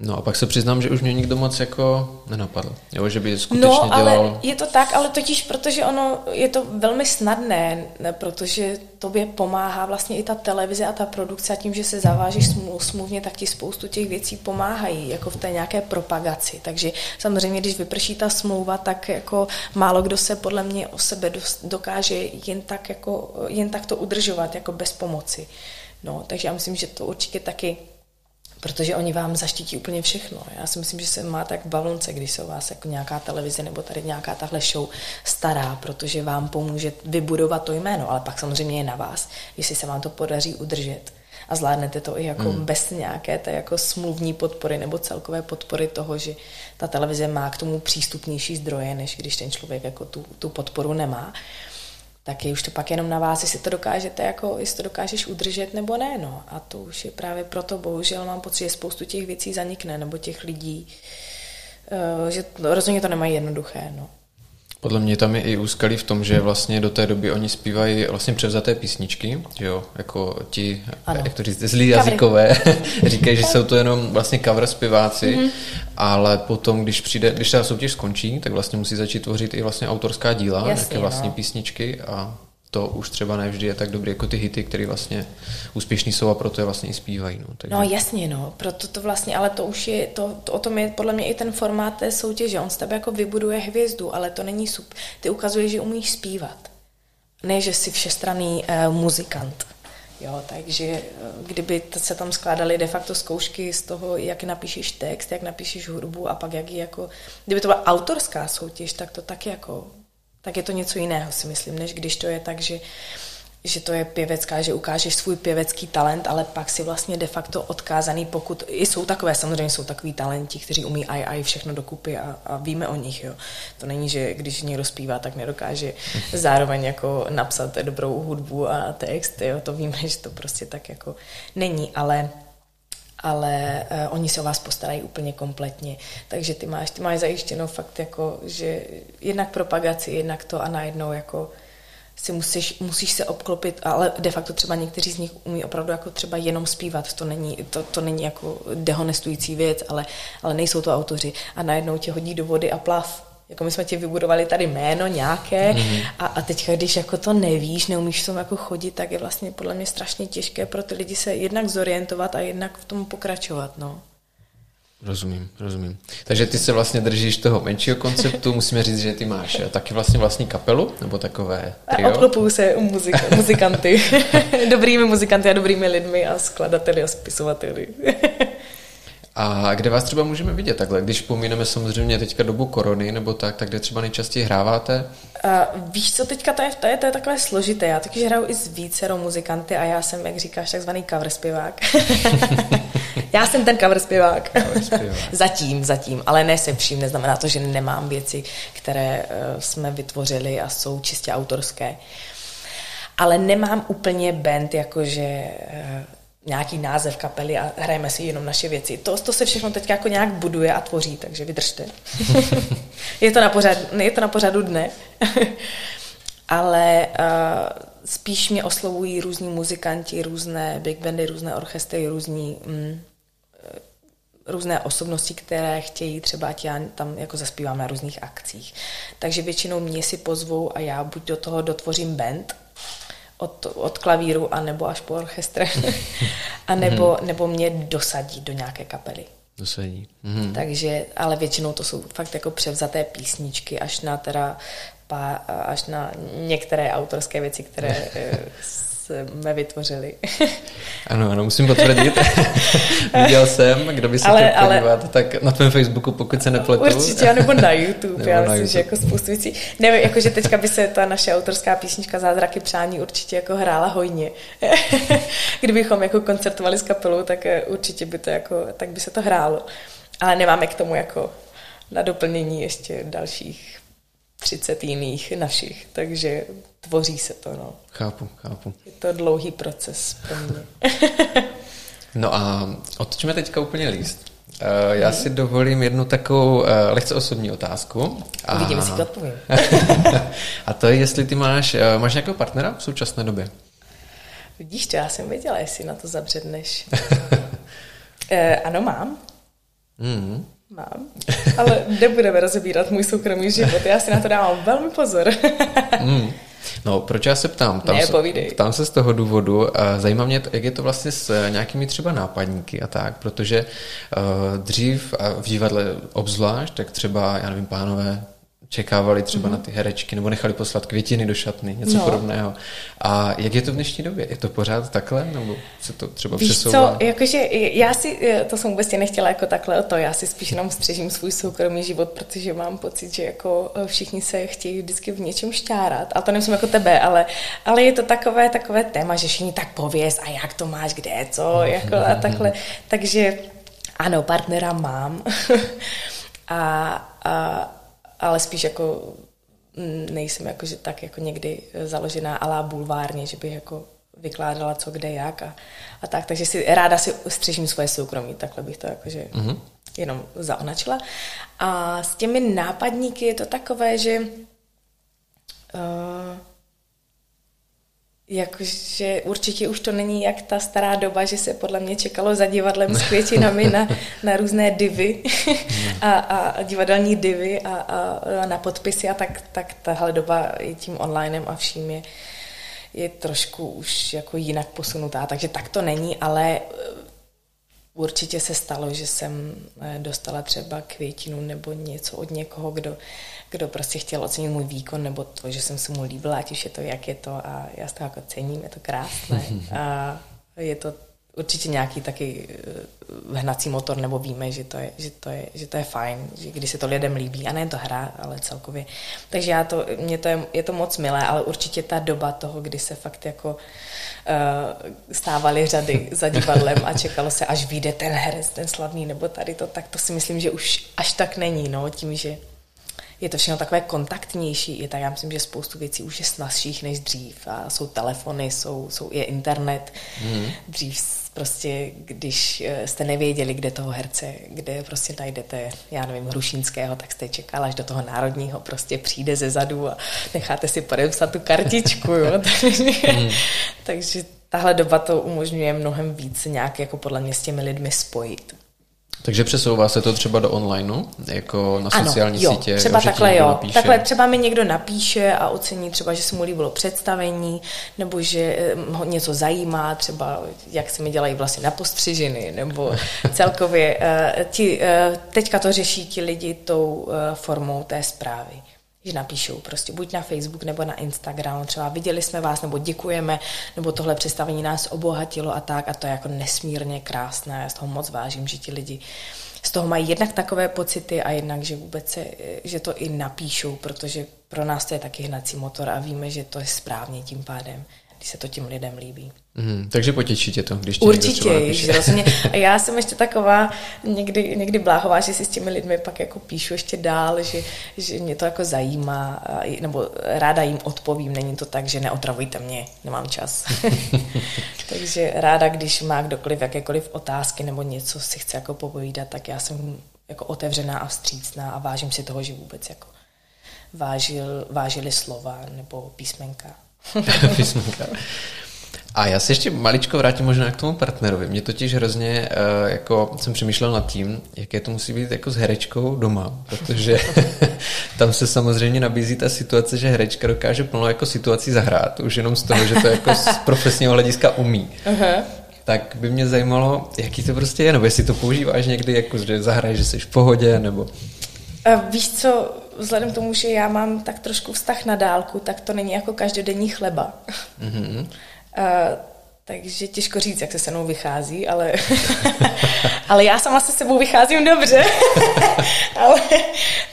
No a pak se přiznám, že už mě nikdo moc jako nenapadl. Jo, že by skutečně no, ale dělal... je to tak, ale totiž protože ono je to velmi snadné, ne, protože tobě pomáhá vlastně i ta televize a ta produkce a tím, že se zavážeš smluvně, tak ti spoustu těch věcí pomáhají, jako v té nějaké propagaci. Takže samozřejmě, když vyprší ta smlouva, tak jako málo kdo se podle mě o sebe dokáže jen tak, jako, jen tak to udržovat, jako bez pomoci. No, takže já myslím, že to určitě taky protože oni vám zaštítí úplně všechno. Já si myslím, že se má tak v bavlnce, když se o vás jako nějaká televize nebo tady nějaká tahle show stará, protože vám pomůže vybudovat to jméno, ale pak samozřejmě je na vás, jestli se vám to podaří udržet a zvládnete to i jako hmm. bez nějaké té jako smluvní podpory nebo celkové podpory toho, že ta televize má k tomu přístupnější zdroje, než když ten člověk jako tu, tu podporu nemá tak je už to pak jenom na vás, jestli to dokážete, jako, jestli to dokážeš udržet nebo ne. No. A to už je právě proto, bohužel mám pocit, že spoustu těch věcí zanikne, nebo těch lidí, uh, že rozhodně to nemají jednoduché. No. Podle mě tam je i úskalí v tom, že vlastně do té doby oni zpívají vlastně převzaté písničky, že jo, jako ti, ano. jak to říct, zlí jazykové, říkají, že jsou to jenom vlastně cover zpěváci, mm-hmm. ale potom, když přijde, když ta soutěž skončí, tak vlastně musí začít tvořit i vlastně autorská díla, Jasně, nějaké vlastní no. písničky a to už třeba nevždy je tak dobrý jako ty hity, které vlastně úspěšní jsou a proto je vlastně i zpívají. No, takže... no jasně, no, proto to vlastně, ale to už je, to, to, o tom je podle mě i ten formát té soutěže, on z tebe jako vybuduje hvězdu, ale to není sup. Ty ukazuješ, že umíš zpívat, ne, že jsi všestranný uh, muzikant. Jo, takže eh, kdyby se tam skládaly de facto zkoušky z toho, jak napíšeš text, jak napíšeš hudbu a pak jak jako, kdyby to byla autorská soutěž, tak to taky jako tak je to něco jiného, si myslím, než když to je tak, že, že to je pěvecká, že ukážeš svůj pěvecký talent, ale pak si vlastně de facto odkázaný, pokud i jsou takové, samozřejmě jsou takový talenti, kteří umí aj, aj všechno dokupy a, a víme o nich, jo. To není, že když někdo zpívá, tak nedokáže zároveň jako napsat dobrou hudbu a text, jo. To víme, že to prostě tak jako není, ale ale uh, oni se o vás postarají úplně kompletně. Takže ty máš, ty máš zajištěno fakt jako, že jednak propagaci, jednak to a najednou jako si musíš, musíš se obklopit, ale de facto třeba někteří z nich umí opravdu jako třeba jenom zpívat, to není, to, to není jako dehonestující věc, ale, ale nejsou to autoři. A najednou tě hodí do vody a plav jako my jsme ti vybudovali tady jméno nějaké mm-hmm. a, a teď, když jako to nevíš, neumíš v tom jako chodit, tak je vlastně podle mě strašně těžké pro ty lidi se jednak zorientovat a jednak v tom pokračovat, no. Rozumím, rozumím. Takže ty se vlastně držíš toho menšího konceptu, musíme říct, že ty máš taky vlastně vlastní kapelu, nebo takové trio? Obklopuju se u muzika, muzikanty, dobrými muzikanty a dobrými lidmi a skladateli a spisovateli. A kde vás třeba můžeme vidět takhle, když pomíneme samozřejmě teďka dobu korony nebo tak, tak kde třeba nejčastěji hráváte? Uh, víš co, teďka to je, to je, to je takové složité. Já taky hraju i s vícero muzikanty a já jsem, jak říkáš, takzvaný cover zpěvák. já jsem ten cover zpěvák. zatím, zatím, ale ne se vším, neznamená to, že nemám věci, které uh, jsme vytvořili a jsou čistě autorské. Ale nemám úplně band, jakože uh, nějaký název kapely a hrajeme si jenom naše věci. To, to se všechno teď jako nějak buduje a tvoří, takže vydržte. je, to na pořad, je to na pořadu dne. Ale uh, spíš mě oslovují různí muzikanti, různé big bandy, různé orchestry, různí, mm, eh, různé osobnosti, které chtějí třeba, ať já tam jako zaspívám na různých akcích. Takže většinou mě si pozvou a já buď do toho dotvořím band, od, od klavíru a nebo až po orchestr, a nebo, mm. nebo mě dosadí do nějaké kapely. Dosadí. Mm. Takže, ale většinou to jsou fakt jako převzaté písničky, až na teda pá, až na některé autorské věci, které eh, jsme vytvořili. ano, ano, musím potvrdit. Viděl jsem, kdo by se ale, chtěl podívat, ale... tak na tvém Facebooku, pokud se nepletu. Určitě, nebo na YouTube, nebo já myslím, že jako spoustu věcí. Nevím, jakože teďka by se ta naše autorská písnička Zázraky přání určitě jako hrála hojně. Kdybychom jako koncertovali s kapelou, tak eh, určitě by to jako, tak by se to hrálo. Ale nemáme k tomu jako na doplnění ještě dalších 30 jiných našich, takže tvoří se to. No. Chápu, chápu. Je to dlouhý proces pro mě. no a otočíme teďka úplně líst. Uh, já si dovolím jednu takovou uh, lehce osobní otázku. A... Uvidíme, si to odpovím. a to je, jestli ty máš, uh, máš nějakého partnera v současné době? Vidíš to, já jsem věděla, jestli na to zabředneš. uh, ano, mám. Mm. Mám, ale nebudeme rozebírat můj soukromý život. Já si na to dávám velmi pozor. mm. No, proč já se ptám? Tam ne, se, ptám se z toho důvodu. Zajímá mě, jak je to vlastně s eh, nějakými třeba nápadníky a tak, protože uh, dřív a v divadle obzvlášť, tak třeba, já nevím, pánové čekávali třeba mm-hmm. na ty herečky nebo nechali poslat květiny do šatny, něco no. podobného. A jak je to v dnešní době? Je to pořád takhle? Nebo se to třeba Víš přesouvá? co, jakože já si, to jsem vůbec nechtěla jako takhle o to, já si spíš jenom střežím svůj soukromý život, protože mám pocit, že jako eh, všichni se chtějí vždycky v něčem šťárat. A to nemyslím jako tebe, ale, ale je to takové, takové téma, že všichni tak pověz a jak to máš, kde, co, jako a takhle. Takže ano, partnera mám. a, a ale spíš jako mm, nejsem jako, že tak jako někdy založená alá bulvárně, že bych jako vykládala co kde jak a, a tak, takže si ráda si střežím svoje soukromí, takhle bych to jakože mm-hmm. jenom zaonačila. A s těmi nápadníky je to takové, že Uh, Jakože určitě už to není jak ta stará doba, že se podle mě čekalo za divadlem s květinami na, na různé divy a, a divadelní divy a, a, na podpisy a tak, tak tahle doba i tím onlinem a vším je, je trošku už jako jinak posunutá, takže tak to není, ale určitě se stalo, že jsem eh, dostala třeba květinu nebo něco od někoho, kdo kdo prostě chtěl ocenit můj výkon nebo to, že jsem se mu líbila, ať už je to, jak je to a já z toho jako cením, je to krásné. A je to určitě nějaký taky eh, hnací motor, nebo víme, že to je, že to je, že to je fajn, že když se to lidem líbí, a ne to hra, ale celkově. Takže já to, mě to je, je to moc milé, ale určitě ta doba toho, kdy se fakt jako uh, stávaly řady za divadlem a čekalo se, až vyjde ten herec, ten slavný, nebo tady to, tak to si myslím, že už až tak není, no, tím, že je to všechno takové kontaktnější. Je tak, já myslím, že spoustu věcí už je snazších než dřív. A jsou telefony, jsou, jsou je internet. Mm. Dřív prostě, když eh, jste nevěděli, kde toho herce, kde prostě najdete, já nevím, Hrušínského, tak jste čekala, až do toho národního prostě přijde ze zadu a necháte si podepsat tu kartičku, jo. takže, mm. takže tahle doba to umožňuje mnohem víc nějak jako podle mě s těmi lidmi spojit. Takže přesouvá se to třeba do onlineu, jako na sociální ano, jo, sítě? třeba takhle jo. Napíše. Takhle třeba mi někdo napíše a ocení třeba, že se mu líbilo představení, nebo že eh, ho něco zajímá, třeba jak se mi dělají vlastně na postřižiny, nebo celkově. Uh, ti, uh, teďka to řeší ti lidi tou formou té zprávy že napíšou prostě buď na Facebook nebo na Instagram, třeba viděli jsme vás, nebo děkujeme, nebo tohle představení nás obohatilo a tak a to je jako nesmírně krásné, já z toho moc vážím, že ti lidi z toho mají jednak takové pocity a jednak, že vůbec se, že to i napíšou, protože pro nás to je taky hnací motor a víme, že to je správně tím pádem když se to tím lidem líbí. Mm, takže potěší tě to, když tě Určitě, rozhodně. A já jsem ještě taková někdy, někdy bláhová, že si s těmi lidmi pak jako píšu ještě dál, že, že mě to jako zajímá, nebo ráda jim odpovím, není to tak, že neotravujte mě, nemám čas. takže ráda, když má kdokoliv jakékoliv otázky nebo něco si chce jako popovídat, tak já jsem jako otevřená a vstřícná a vážím si toho, že vůbec jako vážil, vážili slova nebo písmenka. A já se ještě maličko vrátím možná k tomu partnerovi. Mě totiž hrozně, uh, jako jsem přemýšlel nad tím, jaké to musí být jako s herečkou doma, protože tam se samozřejmě nabízí ta situace, že herečka dokáže plno jako situací zahrát, už jenom z toho, že to jako z profesního hlediska umí. Uh-huh. Tak by mě zajímalo, jaký to prostě je, nebo jestli to používáš někdy, jako že zahraješ, že jsi v pohodě, nebo... Uh, víš co, vzhledem k tomu, že já mám tak trošku vztah na dálku, tak to není jako každodenní chleba. Mm-hmm. uh, takže těžko říct, jak se se mnou vychází, ale, ale já sama se sebou vycházím dobře. ale,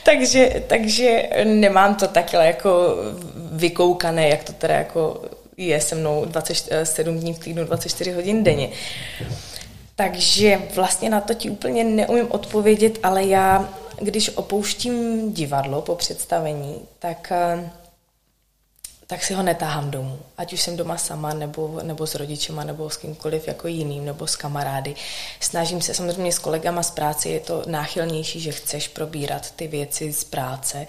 takže, takže nemám to takhle jako vykoukané, jak to teda jako je se mnou 27 dní v týdnu, 24 hodin denně. Takže vlastně na to ti úplně neumím odpovědět, ale já když opouštím divadlo po představení, tak eh, tak si ho netáhám domů. Ať už jsem doma sama, nebo, nebo s rodičema, nebo s kýmkoliv jako jiným, nebo s kamarády. Snažím se, samozřejmě s kolegama z práce je to náchylnější, že chceš probírat ty věci z práce,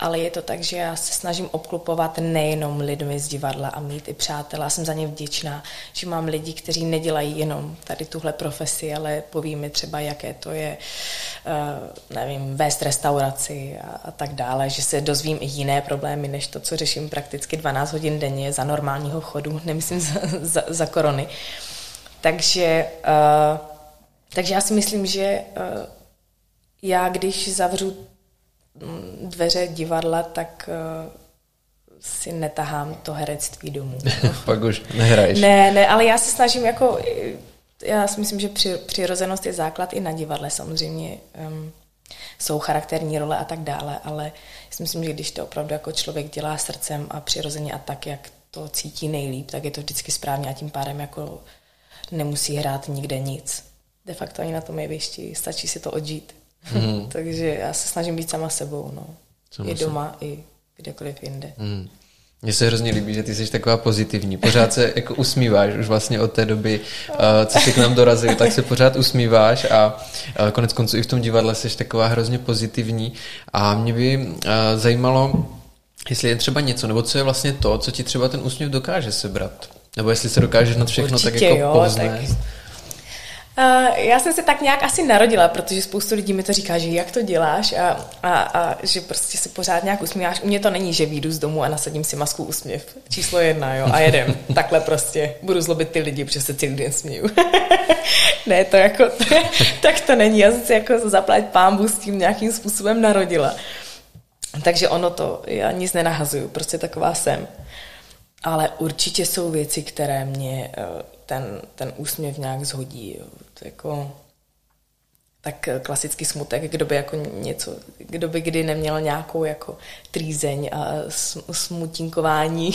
ale je to tak, že já se snažím obklopovat nejenom lidmi z divadla a mít i přátelé. jsem za ně vděčná, že mám lidi, kteří nedělají jenom tady tuhle profesi, ale poví mi třeba, jaké to je, uh, nevím, vést restauraci a, a tak dále, že se dozvím i jiné problémy, než to, co řeším prakticky 12 hodin denně za normálního chodu, nemyslím za, za, za korony. Takže, uh, takže já si myslím, že uh, já, když zavřu mm, dveře divadla, tak uh, si netahám to herectví domů. Pak už nehraješ. Ne, ne, ale já se snažím jako, já si myslím, že při, přirozenost je základ i na divadle samozřejmě. Um, jsou charakterní role a tak dále, ale já si myslím, že když to opravdu jako člověk dělá srdcem a přirozeně a tak, jak to cítí nejlíp, tak je to vždycky správně a tím pádem jako nemusí hrát nikde nic. De facto ani na tom jevišti, stačí si to odžít. Mm. Takže já se snažím být sama sebou, no. I doma, i kdekoliv jinde. Mm. Mně se hrozně líbí, že ty jsi taková pozitivní. Pořád se jako usmíváš, už vlastně od té doby, uh, co jsi k nám dorazil, tak se pořád usmíváš a uh, konec konců i v tom divadle jsi taková hrozně pozitivní. A mě by uh, zajímalo, Jestli je třeba něco, nebo co je vlastně to, co ti třeba ten úsměv dokáže sebrat. Nebo jestli se dokážeš na všechno Určitě, tak jako jo, povznést. Tak Uh, já jsem se tak nějak asi narodila, protože spoustu lidí mi to říká, že jak to děláš a, a, a že prostě se pořád nějak usmíváš. U mě to není, že výjdu z domu a nasadím si masku úsměv. Číslo jedna, jo, a jedem. Takhle prostě budu zlobit ty lidi, protože se celý den směju. ne, to jako, to, tak to není. Já jsem si jako zaplať pámbu s tím nějakým způsobem narodila. Takže ono to, já nic nenahazuju, prostě taková jsem. Ale určitě jsou věci, které mě eh, ten, ten úsměv nějak zhodí. Jo. To jako, tak klasický smutek, kdo by jako něco, kdo by kdy neměl nějakou jako trýzeň a smutinkování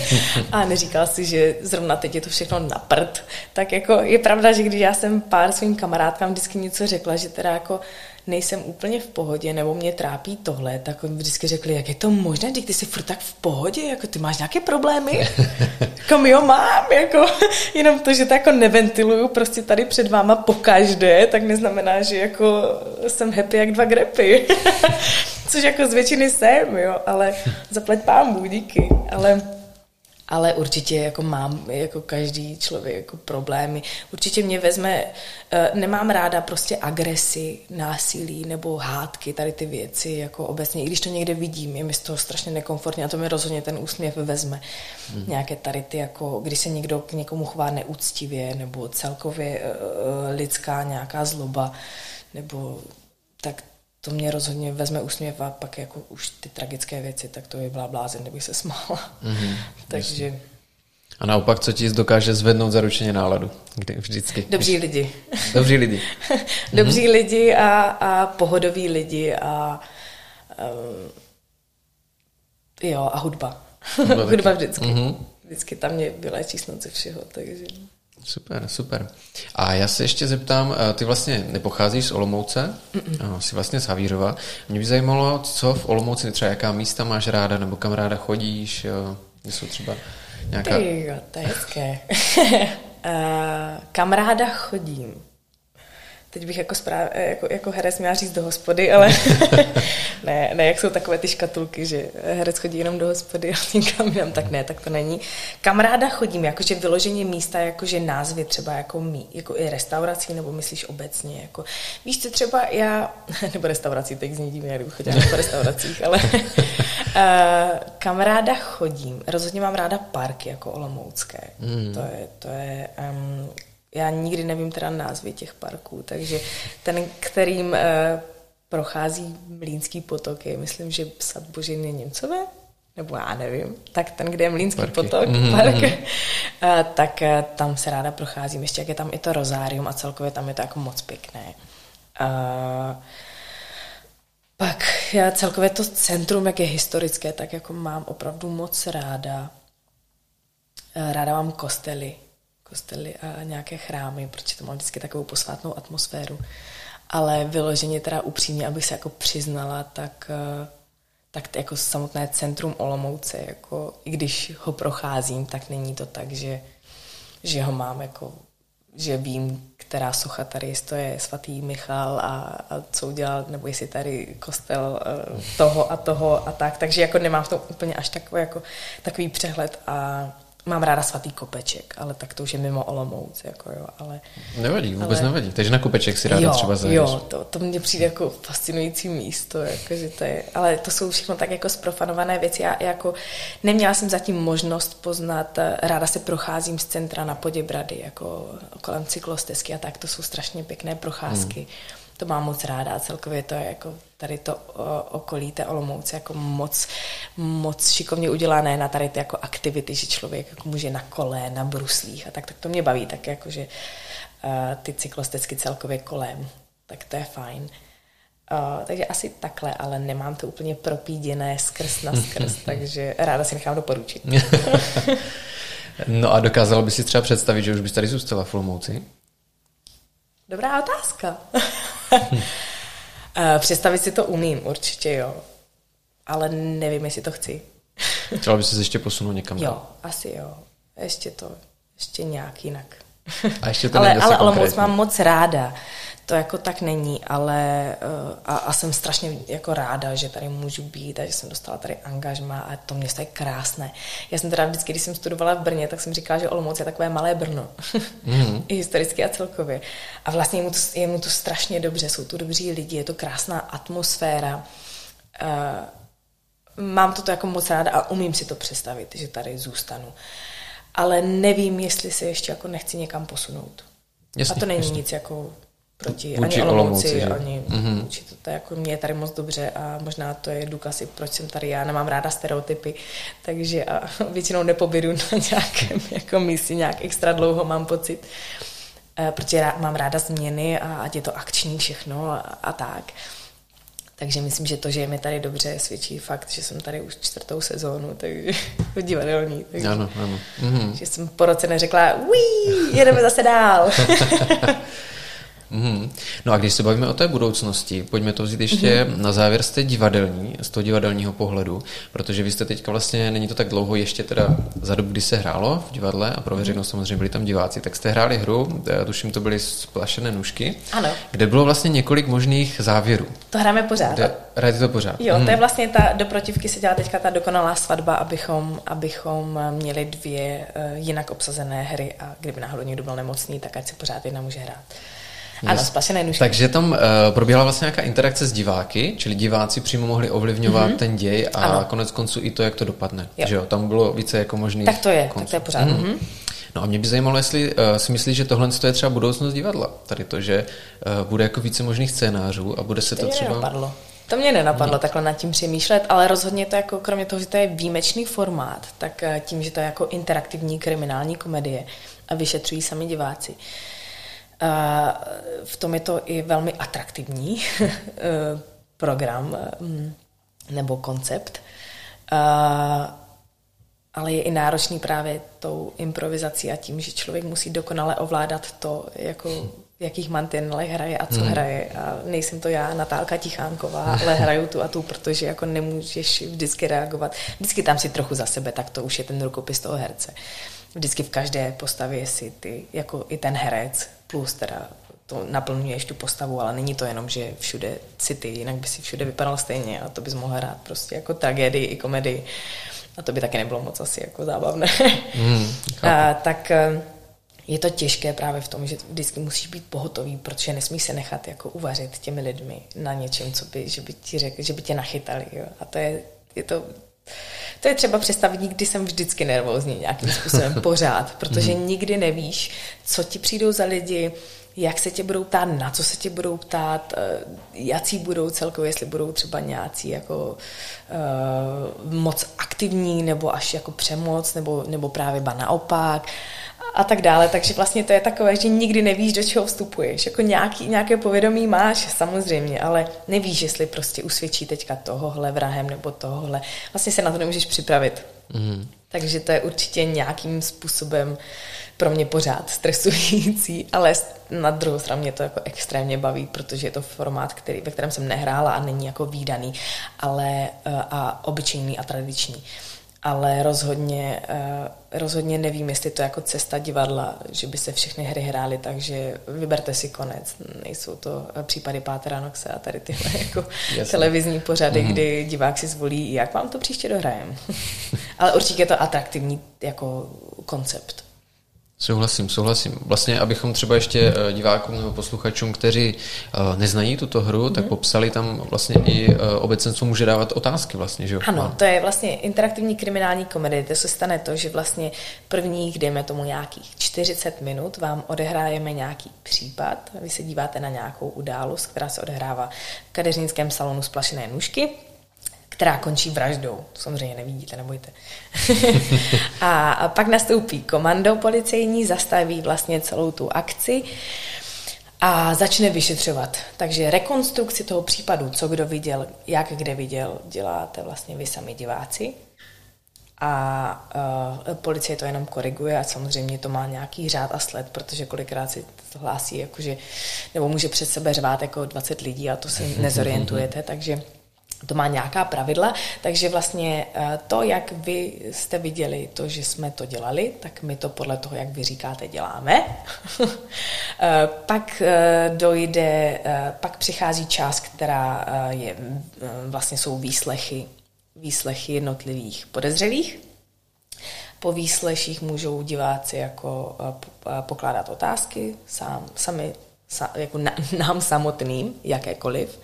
a neříkal si, že zrovna teď je to všechno na prd, tak jako je pravda, že když já jsem pár svým kamarádkám vždycky něco řekla, že teda jako nejsem úplně v pohodě, nebo mě trápí tohle, tak oni vždycky řekli, jak je to možné, když ty jsi furt tak v pohodě, jako ty máš nějaké problémy? jako jo mám, jako jenom to, že to jako neventiluju prostě tady před váma pokaždé, tak neznamená, že jako jsem happy jak dva grepy. Což jako z většiny jsem, jo, ale zaplať pámu, díky. Ale ale určitě jako mám, jako každý člověk, jako problémy. Určitě mě vezme, eh, nemám ráda prostě agresi, násilí nebo hádky, tady ty věci, jako obecně, i když to někde vidím, je mi z toho strašně nekomfortně a to mi rozhodně ten úsměv vezme. Mm. Nějaké tady ty, jako když se někdo k někomu chová neúctivě nebo celkově uh, lidská nějaká zloba, nebo to mě rozhodně vezme úsměv a pak jako už ty tragické věci, tak to by byla blázen, kdyby se smála. Mm-hmm. Takže... A naopak, co ti dokáže zvednout zaručeně náladu? Kdy, vždycky. Dobří lidi. Dobří lidi. Dobří mm-hmm. lidi a, a pohodoví lidi a um, jo, a hudba. hudba vždycky. Mm-hmm. Vždycky tam mě vylečí snad ze všeho, takže... Super, super. A já se ještě zeptám, eh, ty vlastně nepocházíš z Olomouce, Mm-mm. jsi vlastně z Havírova. Mě by zajímalo, co v Olomouci, třeba jaká místa máš ráda, nebo kam ráda chodíš, kde jsou třeba nějaká... Ty jo, to je hezké. uh, kam ráda chodím? Teď bych jako, správ, eh, jako, jako herec měla říct do hospody, ale ne, ne, jak jsou takové ty škatulky, že herec chodí jenom do hospody a nikam jinam, tak ne, tak to není. Kamaráda chodím, jakože vyloženě místa, jakože názvy třeba jako mí, jako i restaurací, nebo myslíš obecně, jako víš co třeba já, nebo restaurací, teď zní divně, kdybych chodila po restauracích, ale uh, kamaráda chodím, rozhodně mám ráda parky jako Olomoucké, mm. to je, to je um, já nikdy nevím teda názvy těch parků, takže ten, kterým uh, prochází Mlínský potok, je myslím, že Sad Božiny Němcové, nebo já nevím, tak ten, kde je Mlínský Parky. potok, mm-hmm. park, uh, tak uh, tam se ráda procházím. Ještě jak je tam i to rozárium a celkově tam je to jako moc pěkné. Uh, pak já celkově to centrum, jak je historické, tak jako mám opravdu moc ráda. Ráda mám kostely, kostely a nějaké chrámy, protože to má vždycky takovou posvátnou atmosféru. Ale vyloženě teda upřímně, abych se jako přiznala, tak, eh, tak jako samotné centrum Olomouce, jako, i když ho procházím, tak není to tak, že, že ho mám jako že vím, která socha tady to je svatý Michal a, a co udělal, nebo jestli tady kostel uh, toho a toho a tak, takže jako nemám v tom úplně až takový, jako, takový přehled a Mám ráda svatý kopeček, ale tak to už je mimo Olomouc, jako jo, ale... Nevadí, vůbec ale... nevadí. Takže na kopeček si ráda jo, třeba zajdeš. Jo, to, to mně přijde jako fascinující místo, jako, že to je, ale to jsou všechno tak jako zprofanované věci. Já jako neměla jsem zatím možnost poznat, ráda se procházím z centra na Poděbrady, jako kolem cyklostezky a tak, to jsou strašně pěkné procházky. Hmm to mám moc ráda a celkově to je jako tady to okolí té Olomouce jako moc, moc šikovně udělané na tady ty jako aktivity, že člověk jako může na kole, na bruslích a tak, tak to mě baví, tak jako, že uh, ty cyklostecky celkově kolem, tak to je fajn. Uh, takže asi takhle, ale nemám to úplně propíděné skrz na skrz, takže ráda si nechám doporučit. no a dokázala by si třeba představit, že už bys tady zůstala v Olomouci? Dobrá otázka. Eh, představit si to umím, určitě jo. Ale nevím, jestli to chci. Chtěla by se ještě posunout někam Jo, asi jo. Ještě to, ještě nějak jinak. A ještě to ale, ale Olomouc mám moc ráda. To jako tak není, ale eh, a, a jsem strašně jako ráda, že tady můžu být a že jsem dostala tady angažma a to město je krásné. Já jsem teda vždycky, když jsem studovala v Brně, tak jsem říkala, že Olomouc je takové malé Brno. Mm. I historicky a celkově. A vlastně je mu, to, je mu to strašně dobře, jsou tu dobří lidi, je to krásná atmosféra. Uh, mám to jako moc ráda a umím si to představit, že tady zůstanu. Ale nevím, jestli se ještě jako nechci někam posunout. Jasně, a to není jasně. nic jako proti Vůči ani Olomouci, ani mm-hmm. vůči to, to jako mě je tady moc dobře a možná to je důkaz i proč jsem tady já, nemám ráda stereotypy, takže a většinou nepobydu na nějakém jako místě nějak extra dlouho, mám pocit, e, protože já mám ráda změny a ať je to akční všechno a, a tak. Takže myslím, že to, že je mi tady dobře, svědčí fakt, že jsem tady už čtvrtou sezónu, takže divadelní. Takže, ano, ano. Mm-hmm. Že jsem po roce neřekla, jedeme zase dál. Mm-hmm. No a když se bavíme o té budoucnosti, pojďme to vzít ještě mm-hmm. na závěr z té divadelní, z toho divadelního pohledu, protože vy jste teďka vlastně, není to tak dlouho ještě teda za dobu, kdy se hrálo v divadle a pro veřejnost mm-hmm. samozřejmě byli tam diváci, tak jste hráli hru, eh, tuším to byly splašené nůžky, ano. kde bylo vlastně několik možných závěrů. To hrajeme pořád. hrajete to pořád. Jo, mm-hmm. to je mhm. vlastně ta, do protivky se dělá teďka ta dokonalá svatba, abychom, abychom měli dvě uh, jinak obsazené hry a kdyby náhodou někdo byl nemocný, tak ať se pořád jedna může hrát. Ano, spasené nůžky. Takže tam uh, probíhala vlastně nějaká interakce s diváky, čili diváci přímo mohli ovlivňovat mm-hmm. ten děj a ano. konec konců i to, jak to dopadne. Jo. Že jo? Tam bylo více jako možných Tak to je, konců. tak to je pořád. Mm-hmm. No a mě by zajímalo, jestli uh, si myslíš, že tohle je třeba budoucnost divadla. Tady to, že uh, bude jako více možných scénářů a bude se to, to třeba... Nenapadlo. To mě nenapadlo hmm. takhle nad tím přemýšlet, ale rozhodně to jako, kromě toho, že to je výjimečný formát, tak tím, že to je jako interaktivní kriminální komedie a vyšetřují sami diváci, uh, v tom je to i velmi atraktivní eh, program mm, nebo koncept, ale je i náročný právě tou improvizací a tím, že člověk musí dokonale ovládat to, jako v jakých mantinelech hraje a co hmm. hraje. A nejsem to já, Natálka Tichánková, ale hraju tu a tu, protože jako nemůžeš vždycky reagovat. Vždycky tam si trochu za sebe, tak to už je ten rukopis toho herce. Vždycky v každé postavě si ty, jako i ten herec, plus teda to naplňuješ tu postavu, ale není to jenom, že všude si ty, jinak by si všude vypadal stejně a to bys mohl hrát prostě jako tragédii i komedii. A to by taky nebylo moc asi jako zábavné. Mm, a, tak eh, je to těžké právě v tom, že vždycky musíš být pohotový, protože nesmíš se nechat jako uvařit těmi lidmi na něčem, co by, že by ti řekl, že by tě nachytali. Jo? A to je, je to to je třeba představení, kdy jsem vždycky nervózní nějakým způsobem pořád, protože mm. nikdy nevíš, co ti přijdou za lidi, jak se tě budou ptát, na co se tě budou ptát, eh, jaký budou celkově, jestli budou třeba nějací jako uh, moc aktivní, nebo až jako přemoc, nebo, nebo právě ba naopak a tak dále. Takže vlastně to je takové, že nikdy nevíš, do čeho vstupuješ. Jako nějaký, nějaké povědomí máš samozřejmě, ale nevíš, jestli prostě usvědčí teďka tohohle vrahem nebo tohohle. Vlastně se na to nemůžeš připravit. Mm. Takže to je určitě nějakým způsobem pro mě pořád stresující, ale na druhou stranu mě to jako extrémně baví, protože je to formát, který, ve kterém jsem nehrála a není jako výdaný, ale eh, a obyčejný a tradiční ale rozhodně, uh, rozhodně nevím, jestli to jako cesta divadla, že by se všechny hry hrály, takže vyberte si konec. Nejsou to eh, případy Pátra Noxe a tady tyhle jako televizní pořady, mm-hmm. kdy divák si zvolí, jak vám to příště dohrajem. ale určitě je to atraktivní jako koncept. Souhlasím, souhlasím. Vlastně, abychom třeba ještě eh, divákům nebo posluchačům, kteří eh, neznají tuto hru, tak mhm. popsali tam vlastně i eh, obecenstvo může dávat otázky vlastně, že jo? Ano, to je vlastně interaktivní kriminální komedie. To se stane to, že vlastně prvních, dejme tomu nějakých 40 minut, vám odehrájeme nějaký případ. Vy se díváte na nějakou událost, která se odehrává v kadeřínském salonu splašené nůžky která končí vraždou. To samozřejmě nevidíte, nebojte. a pak nastoupí komando policejní, zastaví vlastně celou tu akci a začne vyšetřovat. Takže rekonstrukci toho případu, co kdo viděl, jak kde viděl, děláte vlastně vy sami diváci. A uh, policie to jenom koriguje a samozřejmě to má nějaký řád a sled, protože kolikrát si to hlásí, jakože, nebo může před sebe řvát jako 20 lidí a to si nezorientujete, takže to má nějaká pravidla, takže vlastně eh, to, jak vy jste viděli to, že jsme to dělali, tak my to podle toho, jak vy říkáte, děláme. Eh, pak eh, dojde, pak přichází část, která je, vlastně jsou výslechy, výslechy jednotlivých podezřelých. Po výsleších můžou diváci jako pokládat otázky sám, sami, jako nám samotným, jakékoliv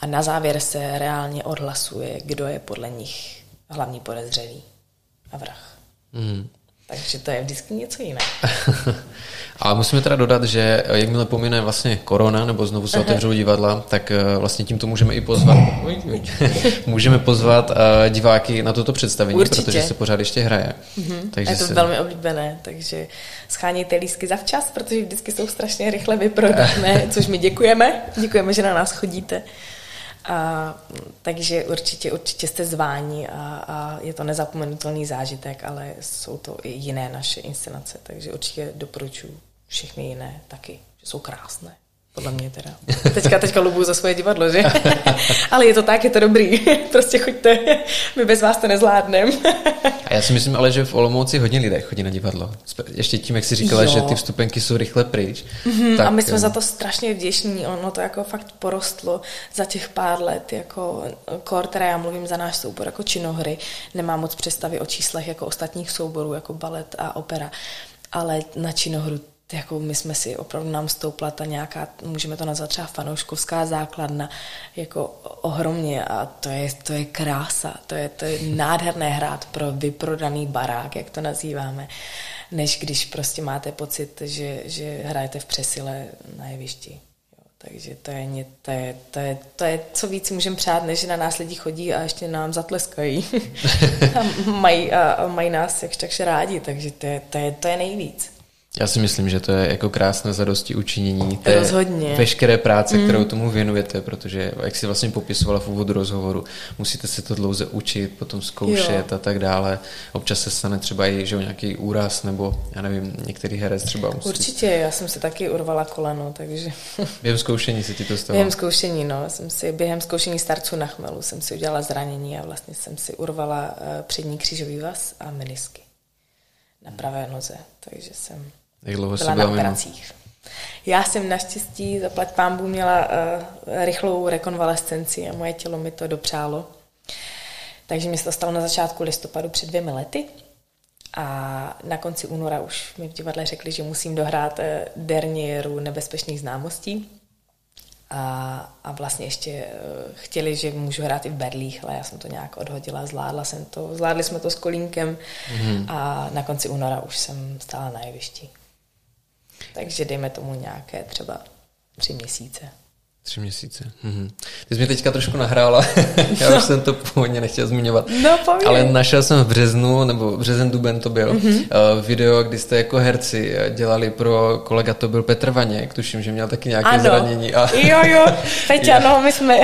a na závěr se reálně odhlasuje, kdo je podle nich hlavní podezřelý a vrah. Mm. Takže to je vždycky něco jiné. a musíme teda dodat, že jakmile pomine vlastně korona, nebo znovu se otevřou divadla, tak eh, vlastně tímto můžeme i pozvat, můžeme pozvat eh, diváky na toto představení, Určitě. protože se pořád ještě hraje. Mm-hmm. Takže je to se... velmi oblíbené, takže schánějte lísky zavčas, protože vždycky jsou strašně rychle vyprodané, což my děkujeme. Děkujeme, že na nás chodíte. A, takže určitě, určitě jste zváni a, a je to nezapomenutelný zážitek, ale jsou to i jiné naše inscenace, takže určitě doporučuji všechny jiné taky, že jsou krásné. Podle mě teda. Teďka, teďka lubuju za svoje divadlo, že? ale je to tak, je to dobrý. prostě choďte, my bez vás to nezvládneme. a já si myslím ale, že v Olomouci hodně lidé chodí na divadlo. Ještě tím, jak jsi říkala, jo. že ty vstupenky jsou rychle pryč. Mm-hmm, tak... A my jsme za to strašně vděční. Ono to jako fakt porostlo za těch pár let. Jako kor, teda já mluvím za náš soubor jako činohry. Nemám moc představy o číslech jako ostatních souborů, jako balet a opera. Ale na činohru jako my jsme si opravdu nám stoupla ta nějaká, můžeme to nazvat třeba fanouškovská základna, jako ohromně a to je, to je krása, to je, to je nádherné hrát pro vyprodaný barák, jak to nazýváme, než když prostě máte pocit, že, že hrajete v přesile na jevišti. Takže to je, to, je, to, je, to je, co víc můžeme přát, než na nás lidi chodí a ještě nám zatleskají. a mají, a mají nás jakž takž rádi, takže to je, to je, to je nejvíc. Já si myslím, že to je jako krásné zadosti učinění té Rozhodně. veškeré práce, mm. kterou tomu věnujete, protože jak si vlastně popisovala v úvodu rozhovoru, musíte se to dlouze učit, potom zkoušet jo. a tak dále. Občas se stane třeba i že nějaký úraz, nebo já nevím, některý herec třeba musí... Určitě, já jsem se taky urvala koleno, takže... Během zkoušení se ti to stalo? Během zkoušení, no. Jsem si, během zkoušení starců na chmelu jsem si udělala zranění a vlastně jsem si urvala uh, přední křížový vaz a menisky na pravé noze, takže jsem jak dlouho byla na operacích. Já jsem naštěstí, zaplať pámbu, měla uh, rychlou rekonvalescenci a moje tělo mi to dopřálo. Takže mi se to stalo na začátku listopadu před dvěmi lety. A na konci února už mi v divadle řekli, že musím dohrát uh, derniéru nebezpečných známostí. A, a vlastně ještě uh, chtěli, že můžu hrát i v berlích, ale já jsem to nějak odhodila, zvládla jsem to, zvládli jsme to s kolínkem mm-hmm. a na konci února už jsem stála na jevišti. Takže dejme tomu nějaké třeba tři měsíce. Tři měsíce. Mhm. Ty jsi mě teďka trošku nahrála, já už jsem to původně nechtěl zmiňovat. No, Ale našel jsem v březnu, nebo březen, duben to byl, mm-hmm. uh, video, kdy jste jako herci dělali pro kolega, to byl Petr Vaněk, tuším, že měl taky nějaké ano. zranění. A... Jo, jo, Peťa, no, my jsme,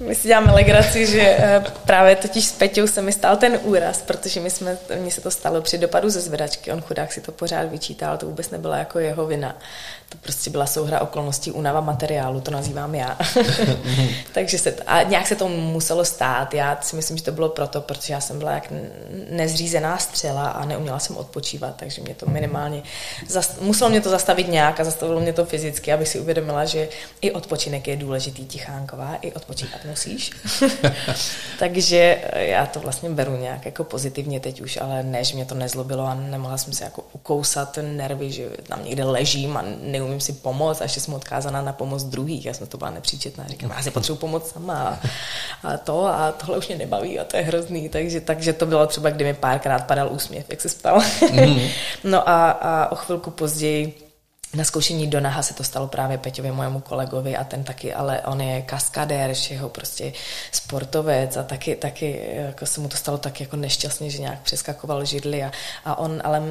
my si děláme legraci, že uh, právě totiž s Peťou se mi stal ten úraz, protože my jsme, mně se to stalo při dopadu ze zvedačky, on chudák si to pořád vyčítal, to vůbec nebyla jako jeho vina. To prostě byla souhra okolností, únava materiálu, to nazývám já. Takže se, a nějak se to muselo stát. Já si myslím, že to bylo proto, protože já jsem byla jak nezřízená střela a neuměla jsem odpočívat, takže mě to minimálně, zast, muselo mě to zastavit nějak a zastavilo mě to fyzicky, abych si uvědomila, že i odpočinek je důležitý, tichánková, i odpočívat musíš. takže já to vlastně beru nějak jako pozitivně teď už, ale ne, že mě to nezlobilo a nemohla jsem se jako ukousat nervy, že tam někde ležím a neumím si pomoct a ještě jsem odkázaná na pomoc druhých. Já jsem to byla nepříčetná. Říkám, já si potřebuji pomoct sama a, to a tohle už mě nebaví a to je hrozný. Takže, takže to bylo třeba, kdy mi párkrát padal úsměv, jak se spal. Mm. no a, a o chvilku později na zkoušení do naha se to stalo právě Peťovi, mojemu kolegovi a ten taky, ale on je kaskadér, všeho prostě sportovec a taky, taky jako se mu to stalo tak jako nešťastně, že nějak přeskakoval židly a, a on, ale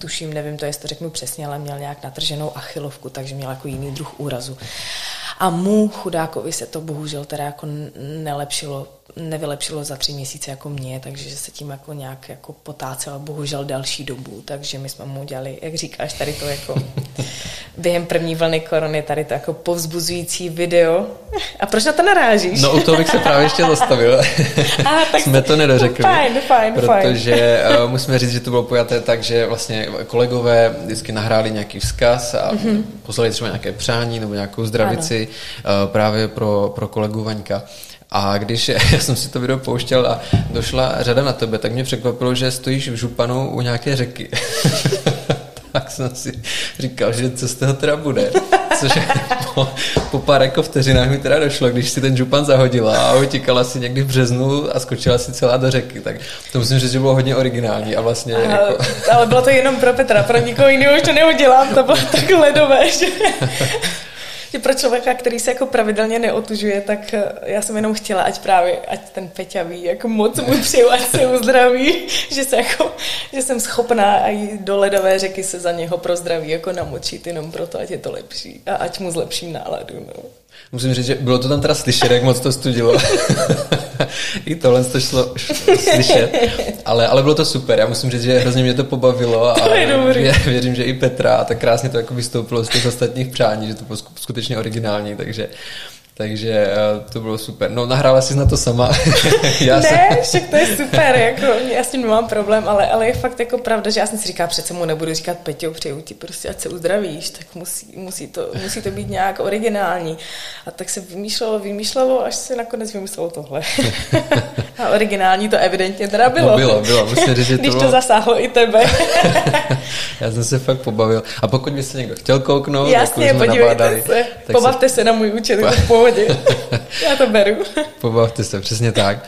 tuším, nevím to, jestli to řeknu přesně, ale měl nějak natrženou achilovku, takže měl jako jiný druh úrazu. A mu chudákovi se to bohužel teda jako nelepšilo, nevylepšilo za tři měsíce jako mě, takže se tím jako nějak jako potácel bohužel další dobu, takže my jsme mu udělali, jak říkáš, tady to jako během první vlny korony tady to jako povzbuzující video. A proč na to narážíš? No u toho bych se právě ještě zastavil. A, tak Jsme to nedořekli. Fajn, fajn, Protože fajn. Uh, musíme říct, že to bylo pojaté tak, že vlastně kolegové vždycky nahráli nějaký vzkaz a mm-hmm. poslali třeba nějaké přání nebo nějakou zdravici uh, právě pro, pro kolegu Vaňka. A když já jsem si to video pouštěl a došla řada na tebe, tak mě překvapilo, že stojíš v županu u nějaké řeky. tak jsem si říkal, že co z toho teda bude. Což po, po pár jako vteřinách mi teda došlo, když si ten župan zahodila a utíkala si někdy v březnu a skočila si celá do řeky. Tak to musím říct, že bylo hodně originální a vlastně... A, jako... Ale bylo to jenom pro Petra, pro nikoho jiného už to neudělám, to bylo tak ledové, že že pro člověka, který se jako pravidelně neotužuje, tak eh, já jsem jenom chtěla, ať právě, ať ten Peťa ví, jako moc mu přeju, ať se uzdraví, že, se jako, že jsem schopná i do ledové řeky se za něho pro zdraví jako namočit jenom proto, ať je to lepší a ať mu zlepším náladu. No. Musím říct, že bylo to tam teda slyšet, jak moc to studilo. I tohle to šlo slyšet. Ale, ale bylo to super. Já musím říct, že hrozně mě to pobavilo. A to je dobrý. Věřím, že i Petra a tak krásně to jako vystoupilo z těch ostatních přání, že to bylo skutečně originální. Takže takže eh, to bylo super. No, nahrála jsi na to sama. já ne, jsem... však to je super, jako, já s tím nemám problém, ale, ale je fakt jako pravda, že já jsem si říkala, přece mu nebudu říkat Peťo, přeju ti prostě, ať se uzdravíš, tak musí, musí, to, musí to být nějak originální. A tak se vymýšlelo, vymýšlelo, až se nakonec vymyslelo tohle. A originální to evidentně teda bylo. No bylo, bylo. Musím říct, že to Když bylo... to zasáhlo i tebe. já jsem se fakt pobavil. A pokud by se někdo chtěl kouknout, Jasně, podívejte nabádali, se. Pobavte se... se na můj účet, pohodě. Já to beru. Pobavte se, přesně tak.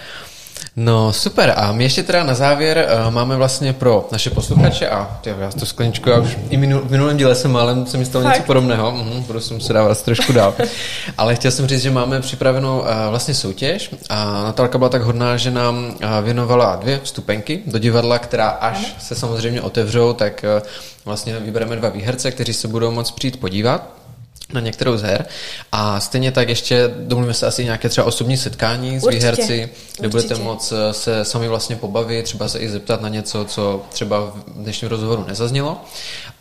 No super, a my ještě teda na závěr uh, máme vlastně pro naše posluchače a tyjo, já to skleničku, já už i minul, v minulém díle jsem málem se mi stalo něco podobného, mm, budu se muset dávat trošku dál. Ale chtěl jsem říct, že máme připravenou uh, vlastně soutěž a Natálka byla tak hodná, že nám uh, věnovala dvě vstupenky do divadla, která až se samozřejmě otevřou, tak uh, vlastně vybereme dva výherce, kteří se budou moct přijít podívat na některou z her. A stejně tak ještě domluvíme se asi nějaké třeba osobní setkání s výherci, kde budete moct eh, se sami vlastně pobavit, třeba se i zeptat na něco, co třeba v dnešním rozhovoru nezaznělo.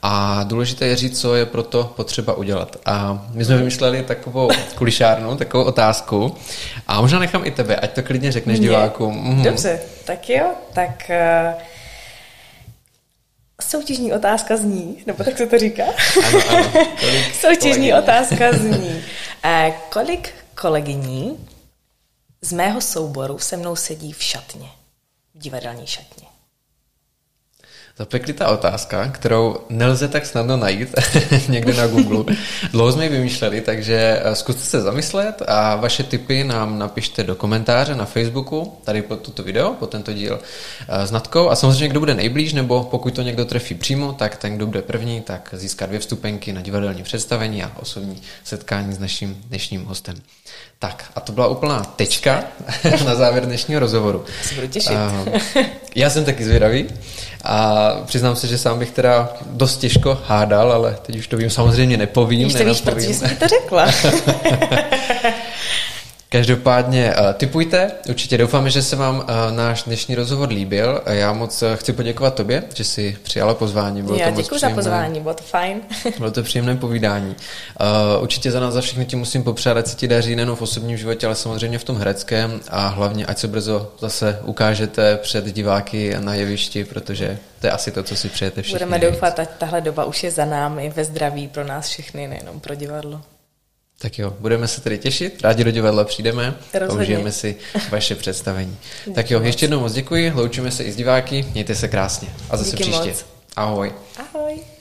A důležité je říct, co je pro to potřeba udělat. A my jsme vymysleli takovou kulišárnu, takovou otázku. A možná nechám i tebe, ať to klidně řekneš divákům. Mhm. Dobře, tak jo, tak... Uh Soutěžní otázka zní, nebo tak se to říká? Ano, ano. Soutěžní kolegyní. otázka zní. Eh, kolik kolegyní z mého souboru se mnou sedí v šatně, v divadelní šatně? Zapeklitá otázka, kterou nelze tak snadno najít někde na Google. Dlouho jsme ji vymýšleli, takže eh, zkuste se zamyslet a vaše tipy nám napište do komentáře na Facebooku, tady pod toto video, pod tento díl eh, s Natkou. A samozřejmě, kdo bude nejblíž, nebo pokud to někdo trefí přímo, tak ten, kdo bude první, tak získá dvě vstupenky na divadelní představení a osobní setkání s naším dnešním hostem. Tak, a to byla úplná tečka na závěr dnešního rozhovoru. Se budu těšit. Já jsem taky zvědavý. A přiznám se, že sám bych teda dost těžko hádal, ale teď už to vím, samozřejmě nepovím. Už to víš, protože jsem ti to řekla. Každopádně uh, typujte, určitě doufáme, že se vám uh, náš dnešní rozhovor líbil. Já moc chci poděkovat tobě, že jsi přijala pozvání. Bylo Já to děkuji za pozvání, bylo to fajn. bylo to příjemné povídání. Určitě za nás za všechny ti musím popřát, ať se ti daří nejen v osobním životě, ale samozřejmě v tom hereckém a hlavně, ať se brzo zase ukážete před diváky na jevišti, protože to je asi to, co si přejete všichni. Budeme doufat, ať tahle doba už je za námi ve zdraví pro nás všechny, nejenom pro divadlo. Tak jo, budeme se tedy těšit, rádi do divadla přijdeme a užijeme si vaše představení. tak jo, ještě jednou moc děkuji, loučíme se i s diváky, mějte se krásně a zase Díky příště. Moc. Ahoj. Ahoj.